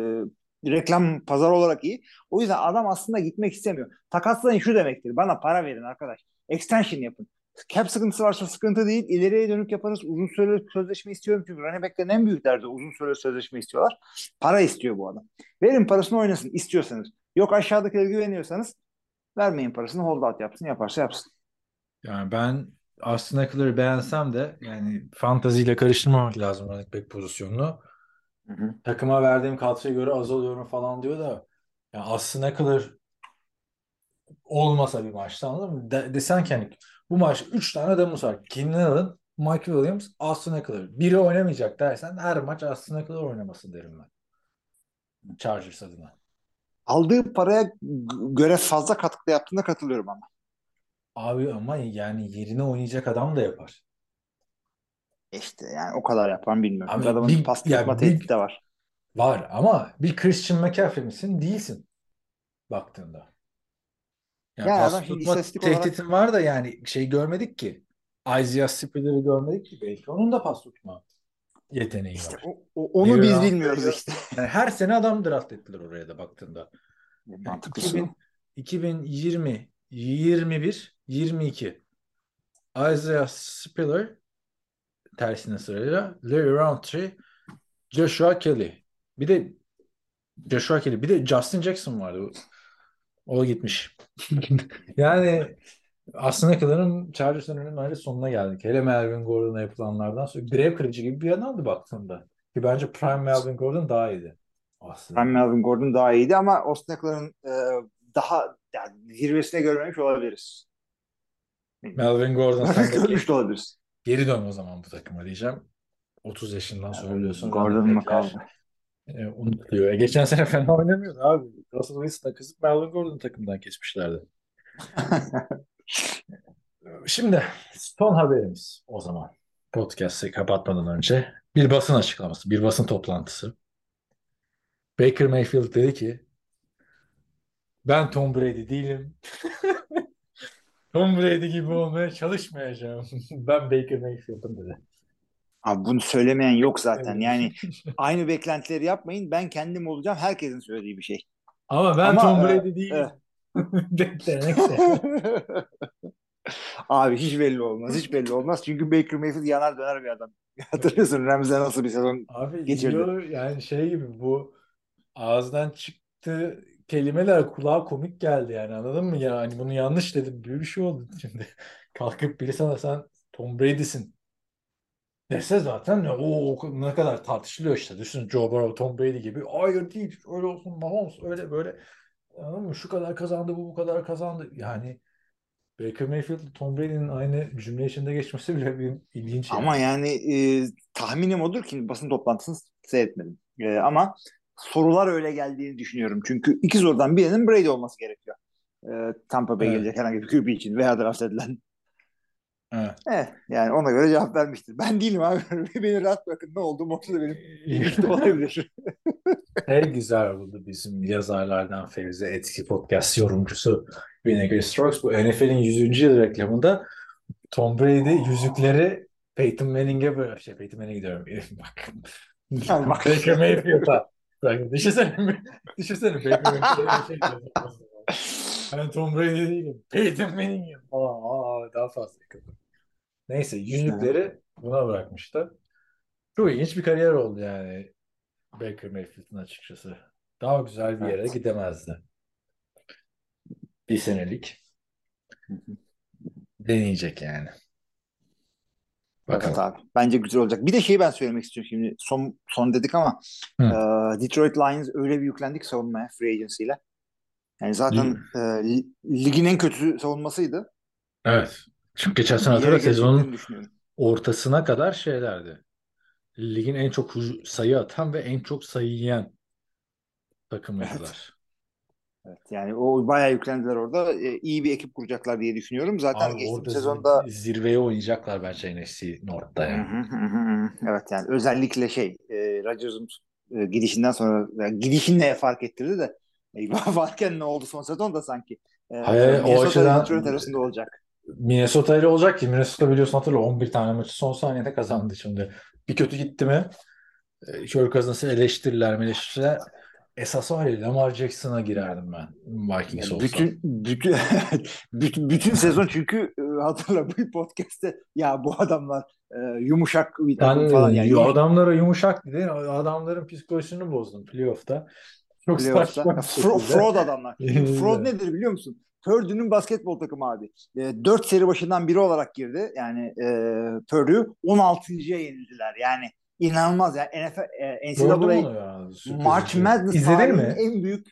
reklam pazar olarak iyi. O yüzden adam aslında gitmek istemiyor. Takaslayın şu demektir. Bana para verin arkadaş. Extension yapın. Cap sıkıntısı varsa sıkıntı değil. İleriye dönük yaparız. Uzun süreli sözleşme istiyorum. Çünkü running back'lerin en büyük derdi uzun süreli sözleşme istiyorlar. Para istiyor bu adam. Verin parasını oynasın istiyorsanız. Yok aşağıdakilere güveniyorsanız vermeyin parasını hold out yapsın. Yaparsa yapsın. Yani ben Austin Eckler'ı beğensem de yani fantaziyle karıştırmamak lazım running back pozisyonunu. Hı hı. Takıma verdiğim katkıya göre azalıyorum falan diyor da yani Austin Eckler olmasa bir maçta anladın mı? De, desen ki hani bu maç 3 tane adamımız var. Keenan Allen, Mike Williams, Austin Eckler. Biri oynamayacak dersen her maç Austin Eckler oynamasın derim ben. Chargers adına. Aldığı paraya göre fazla katkıda yaptığına katılıyorum ama. Abi ama yani yerine oynayacak adam da yapar. İşte yani o kadar yapan bilmiyorum. Abi Adamın bir- pas ya tutma tehdidi de var. Var ama bir Christian McCaffrey misin? Değilsin. Baktığında. Yani Yani pas adam şimdi tutma istatistik olarak- tehditin var da yani şey görmedik ki. Isaiah Spiller'ı görmedik ki belki. Onun da pas tutma yeteneği İşte var. o- o- onu biz Leon- bilmiyoruz işte. Yani her sene adam draft ettiler oraya da baktığında. Yani Mantıklısı. 2000, 2020, 21, 22. Isaiah Spiller tersine sırayla Larry Roundtree, Joshua Kelly. Bir de Joshua Kelly. Bir de Justin Jackson vardı. O gitmiş. [LAUGHS] yani aslında kadarın Chargers döneminin bence sonuna geldik. Hele Melvin Gordon'a yapılanlardan sonra grev kırıcı gibi bir adamdı baktığında. Ki bence Prime Melvin Gordon daha iyiydi. Aslında. Ben Melvin Gordon daha iyiydi ama Austin Eckler'ın e, daha yani zirvesine görmemiş olabiliriz. Melvin Gordon sen Görmüş de olabiliriz. geri dön o zaman bu takıma diyeceğim. 30 yaşından sonra biliyorsun. Gordon mu kaldı? E, unutuluyor. E, geçen sene fena oynamıyordu abi. Russell Wilson'a kızıp Melvin Gordon takımdan geçmişlerdi. [LAUGHS] Şimdi son haberimiz o zaman. Podcast'ı kapatmadan önce bir basın açıklaması, bir basın toplantısı. Baker Mayfield dedi ki ben Tom Brady değilim. [LAUGHS] Tom Brady gibi olmaya çalışmayacağım. [LAUGHS] ben Baker Mayfield'ım dedi. Abi bunu söylemeyen yok zaten. Yani [LAUGHS] aynı beklentileri yapmayın. Ben kendim olacağım. Herkesin söylediği bir şey. Ama ben Ama, Tom e, Brady değilim. [LAUGHS] Neyse. Abi hiç belli olmaz. Hiç belli olmaz. Çünkü Baker Mayfield yanar döner bir adam. Hatırlıyorsun Ramsey nasıl bir sezon Abi geçirdi. yani şey gibi bu ağızdan çıktı kelimeler kulağa komik geldi yani anladın mı? Yani hani bunu yanlış dedim gibi bir şey oldu şimdi. [LAUGHS] Kalkıp biri sana sen Tom Brady'sin dese zaten o ne kadar tartışılıyor işte. Düşün Joe Burrow, Tom Brady gibi. Hayır değil öyle olsun Mahomes öyle böyle. Anladın mı? Şu kadar kazandı bu bu kadar kazandı. Yani Baker Mayfield Tom Brady'nin aynı cümle içinde geçmesi bile bir ilginç. yani. Ama yani e, tahminim odur ki basın toplantısını seyretmedim. E, ama sorular öyle geldiğini düşünüyorum. Çünkü iki sorudan birinin Brady olması gerekiyor. E, Tampa Bay Evet. gelecek herhangi bir QB için veya draft edilen. Evet. Eh, yani ona göre cevap vermiştir. Ben değilim abi. [LAUGHS] Beni rahat bırakın. Ne olduğum ortada benim. İşte [LAUGHS] [LAUGHS] olabilir. Şey güzel oldu bizim yazarlardan Fevzi Etki Podcast yorumcusu Vinegar Strokes. Bu NFL'in 100. yıl reklamında Tom Brady yüzükleri Peyton Manning'e böyle şey Peyton Manning'e gidiyorum. Bak. Yani bak. Baker Mayfield'a. Bak, düşünsene, düşünsene Baker Mayfield'a şey. Ben Tom Brady değilim. Peyton Manning'im falan. Aa, daha fazla yakın. Neyse yüzükleri buna bırakmışlar. Çok ilginç bir kariyer oldu yani Baker Mayfield'ın açıkçası. Daha güzel bir yere Evet. gidemezdi. Bir senelik. Deneyecek yani. Evet Bakalım. abi. Bence güzel olacak. Bir de şeyi ben söylemek istiyorum şimdi. Son son dedik ama Hı. e, Detroit Lions öyle bir yüklendik savunmaya free agency ile. Yani zaten e, li- ligin en kötü savunmasıydı. Evet. Çünkü geçen sene hatırla sezonun ortasına kadar şeylerdi. Ligin en çok sayı atan ve en çok sayı yiyen takımıydılar. Evet, yani o bayağı yüklendiler orada. E, iyi bir ekip kuracaklar diye düşünüyorum. Zaten Abi geçtiğimiz sezonda zir- zirveye oynayacaklar bence NFC North'ta yani. hı hı hı. evet yani özellikle şey e, Rodgers'ın e, gidişinden sonra yani gidişin neye fark ettirdi de e, [LAUGHS] varken ne oldu son sezonda sanki. E, Hayır, o açıdan- arasında olacak. Minnesota ile olacak ki Minnesota biliyorsun hatırla 11 tane maçı son saniyede kazandı şimdi. Bir kötü gitti mi e, Kirk Cousins'ı eleştirirler mi eleştirirler. Esas var ya Lamar Jackson'a girerdim ben Vikings Yani olsa. bütün bütün [LAUGHS] bütün, bütün sezon çünkü e, hatırla bu podcast'te ya bu adamlar e, yumuşak bir takım Ben falan yani ya adamlara yumuşak dedin. Adamların psikolojisini bozdun playoff'ta. Çok playoff'ta. [LAUGHS] Fro- fraud adamlar. [LAUGHS] Fraud nedir biliyor musun? Purdue'nun basketbol takımı abi. E, 4 seri başından biri olarak girdi. Yani e, Purdue 16.ya yenildiler. Yani inanılmaz yani NFL, e, Gördüm NCAA ya. March şey. Madness İzledin mi? en büyük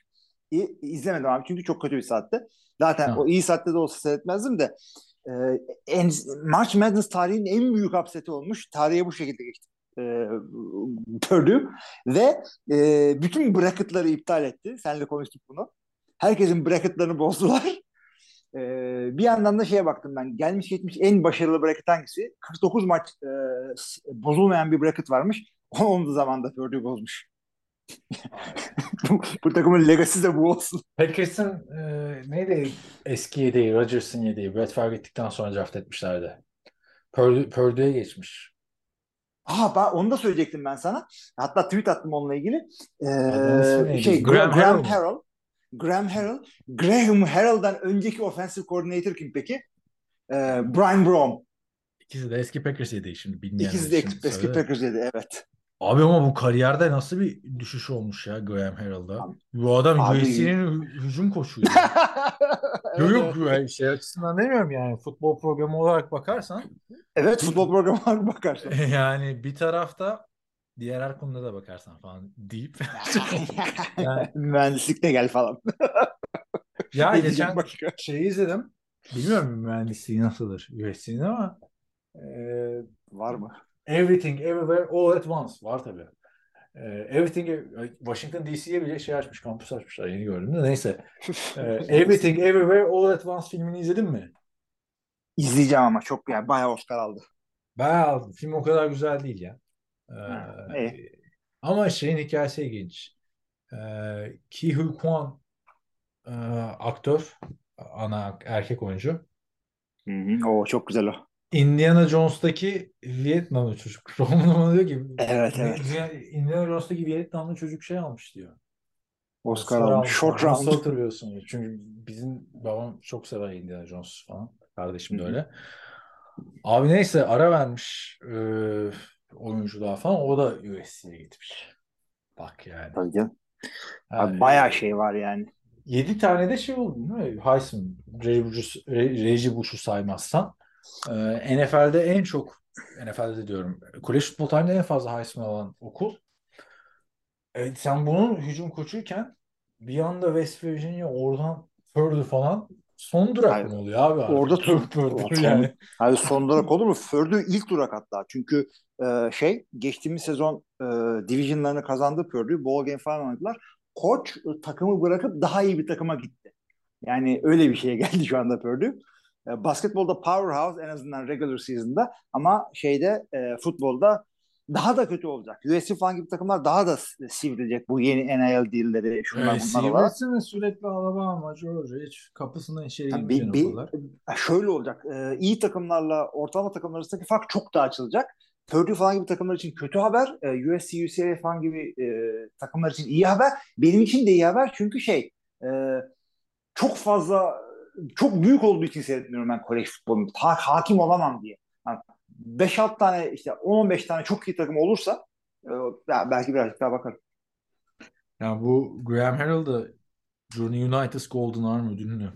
İ- izlemedim abi çünkü çok kötü bir saatte. Zaten Ha. o iyi saatte de olsa seyretmezdim de e, en, March Madness tarihinin en büyük upseti olmuş. Tarihe bu şekilde geçti. E, Purdue ve e, bütün bracketları iptal etti. Seninle konuştuk bunu. Herkesin bracketlarını bozdular. E, bir yandan da şeye baktım ben. Gelmiş geçmiş en başarılı bracket hangisi? 49 maç e, bozulmayan bir bracket varmış. [LAUGHS] Onu da zamanda Purdue bozmuş. [LAUGHS] bu, bu takımın legası de bu olsun. Packers'ın e, neydi eski yedeği, Rodgers'ın yedeği, Brett Favre gittikten sonra draft etmişlerdi. Purdue, Purdue'ye geçmiş. Aa ben onu da söyleyecektim ben sana. Hatta tweet attım onunla ilgili. Ee, şey Graham Graham? Harrell. Graham Harrell. Graham Harrell'dan önceki offensive coordinator kim peki? Ee, Brian Brom. İkisi de eski Packers yedeği şimdi bilmeyenler İkisi de eski, eski söyle. Packers dedi evet. Abi ama bu kariyerde nasıl bir düşüş olmuş ya Graham Harrell'da. Abi- Bu adam USC'nin hücum koçuydu. [LAUGHS] evet, Yok evet. yok şey açısından demiyorum yani futbol programı olarak bakarsan evet futbol programına bakarsan. [LAUGHS] yani bir tarafta diğer her konuda da bakarsan falan deyip [LAUGHS] [LAUGHS] yani, [LAUGHS] Mühendislikte gel falan. ya geçen başka? şeyi izledim. Bilmiyorum mühendisliği nasıldır USC'nin ama e, Var mı? Everything Everywhere All at Once var tabii. E, Everything Washington DC'ye bile şey açmış, kampüs açmışlar yeni gördüm de neyse. E, Everything Everywhere All at Once filmini izledin mi? İzleyeceğim ama çok yani bayağı Oscar aldı. Bayağı film o kadar güzel değil ya. Ee, Ha, iyi. ama şeyin hikayesi ilginç. Ee, Ki Hu Kwan e, aktör, ana erkek oyuncu. Hı hı. Oo çok güzel o. Indiana Jones'taki Vietnamlı çocuk. [LAUGHS] Roman'ın diyor ki Evet, evet. Indiana Jones'taki Vietnamlı çocuk şey almış diyor. Oscar almış. Short Nasıl round. hatırlıyorsun? Çünkü bizim babam çok sever Indiana Jones falan. Kardeşim de öyle. Abi neyse ara vermiş e, oyunculuğa falan. O da USC'ye gitmiş. Bak yani. Tabii canım. Abi bayağı şey var yani. 7 tane de şey oldu değil mi? Heisman. Reggie Bush'u saymazsan. E, NFL'de en çok NFL'de diyorum. Kolej futbol tarihinde en fazla Heisman alan okul. E, sen bunun hücum koçuyken bir anda West Virginia oradan Purdue falan son durak Hayır. mı oluyor abi? Orada Purdue [LAUGHS] yani. Abi son durak olur mu? Purdue ilk durak hatta. Çünkü e, şey geçtiğimiz sezon e, divisionlarını kazandı Purdue. Bowl game falan oynadılar. Koç e, takımı bırakıp daha iyi bir takıma gitti. Yani öyle bir şeye [LAUGHS] geldi şu anda Purdue. E, basketbolda powerhouse en azından regular season'da ama şeyde e, futbolda daha da kötü olacak. USC falan gibi takımlar daha da sivrilecek bu yeni NIL dealleri şunlar Evet, bunlar olarak. Sivris'in sürekli Alabama, Georgia hiç kapısından içeri Yani bir, bir- okullar. şöyle olacak. E, iyi takımlarla ortalama takımlar arasındaki fark çok daha açılacak. Purdue falan gibi takımlar için kötü haber. E, USC, UCLA falan gibi e, takımlar için iyi haber. Benim için de iyi haber çünkü şey e, çok fazla çok büyük olduğu için seyretmiyorum ben kolej futbolunu. Ha, hakim olamam diye. Yani 5-6 tane işte 10-15 tane çok iyi takım olursa e, ya belki birazcık daha bakarım. Yani bu Graham Harrell da Johnny Unitas Golden Arm ödülünü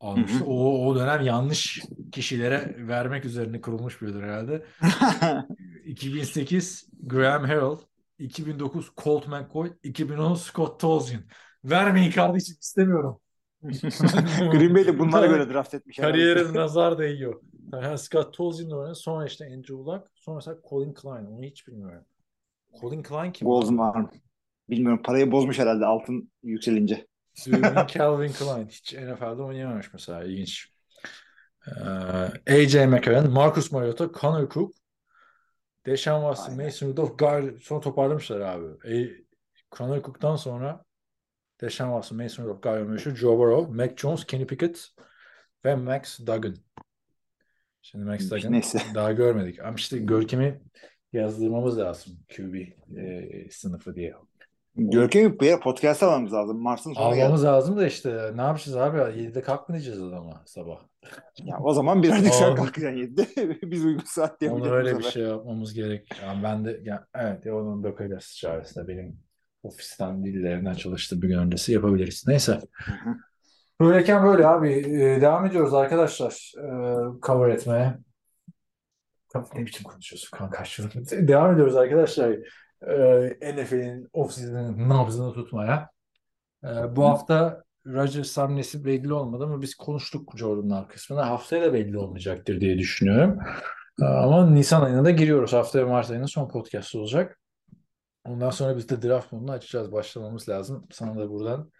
almıştı. Hı hı. O, o dönem yanlış kişilere vermek üzerine kurulmuş bir ödül herhalde. [LAUGHS] 2008 Graham Harrell, 2009 Colt McCoy, 2010 Scott Tolzien. Vermeyin kardeşim istemiyorum. [LAUGHS] [LAUGHS] Green Bay de bunlara göre draft etmiş. Kariyerim nazar değiyor. Yani Scott Tolzien'le oynadı. Sonra işte Andrew Luck. Sonra mesela Colin Klein. Onu hiç bilmiyorum. Colin Klein kim? Arm. Bilmiyorum parayı bozmuş herhalde altın yükselince. Calvin Klein. Hiç NFL'de oynayamamış mesela. İlginç. Ee, AJ McCarron, Marcus Mariota, Connor Cook, Deshaun Watson, Aynen. Mason Rudolph, Gar sonra toparlamışlar abi. E, Connor Cook'tan sonra Deshaun Watson, Mason Rudolph, Gardner Minshew, Joe Burrow, Mac Jones, Kenny Pickett ve Max Duggan. Şimdi Max Duggan Neyse. daha görmedik. Ama işte Görkem'i yazdırmamız lazım QB e, sınıfı diye. Görkem'i bir podcast almamız lazım. Mars'ın sonu geldi. Almamız lazım da işte ne yapacağız abi? 7'de kalkmayacağız adama sabah. Ya o zaman birazcık sen kalkacaksın 7'de. [LAUGHS] Biz uygun saatte Onu yapacağız bu öyle bir şey yapmamız gerek. Yani ben de ya, evet ya onun bakacağız çaresine benim ofisten birilerinden çalıştığı bir gün öncesi yapabiliriz. Neyse. Böyleyken böyle abi. Ee, devam ediyoruz arkadaşlar. Ee, cover etmeye. Ne biçim konuşuyorsun kanka? [LAUGHS] Devam ediyoruz arkadaşlar. Ee, NFL'in off-season'ın nabzını tutmaya. Ee, bu hafta Rodgers hamlesi belli olmadı ama biz konuştuk Jordan'lar kısmını. Haftaya da belli olmayacaktır diye düşünüyorum. Ee, ama Nisan ayına da giriyoruz. Haftaya Mart ayının son podcast olacak. Ondan sonra biz de draft modunu açacağız. Başlamamız lazım. Sana da buradan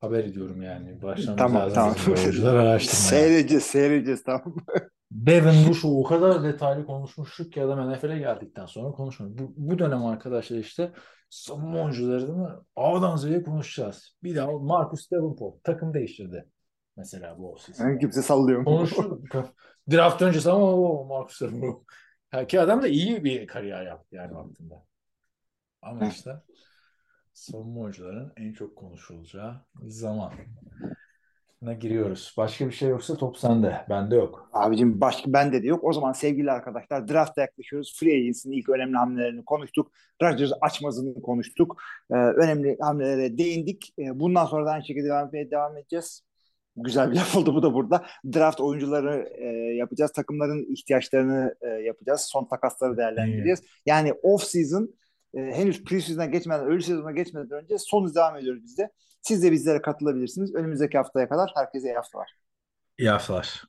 haber ediyorum yani. Başlamamız Tamam, lazım. tamam. [LAUGHS] araştırmaya. Seyredeceğiz, seyredeceğiz tamam. Devin Bush'u o kadar detaylı konuşmuştuk ki adam NFL'e geldikten sonra konuşmadık. Bu, bu dönem arkadaşlar işte savunma oyuncularını A'dan Z'ye konuşacağız. Bir daha Marcus Davenport takım değiştirdi. Mesela bu offseason. Yani kimse sallıyor mu? Konuştuk. [LAUGHS] Draft öncesi ama o Marcus Davenport. Ki adam da iyi bir kariyer yaptı yani vaktinde. Ama işte savunma oyuncuların en çok konuşulacağı zaman giriyoruz. Başka bir şey yoksa top sende. Bende yok. Abicim başka bende de yok. O zaman sevgili arkadaşlar draft'a yaklaşıyoruz. Free Agency'nin ilk önemli hamlelerini konuştuk. Rodgers açmazını konuştuk. Ee, önemli hamlelere değindik. Ee, bundan sonra da aynı şekilde devam etmeye devam edeceğiz. Güzel bir [LAUGHS] laf oldu bu da burada. Draft oyuncuları e, yapacağız. Takımların ihtiyaçlarını e, yapacağız. Son takasları değerlendireceğiz. Yani off season e, henüz pre-season'a geçmeden, early sezona geçmeden önce son devam ediyoruz biz de. Siz de bizlere katılabilirsiniz. Önümüzdeki haftaya kadar herkese iyi haftalar. İyi haftalar.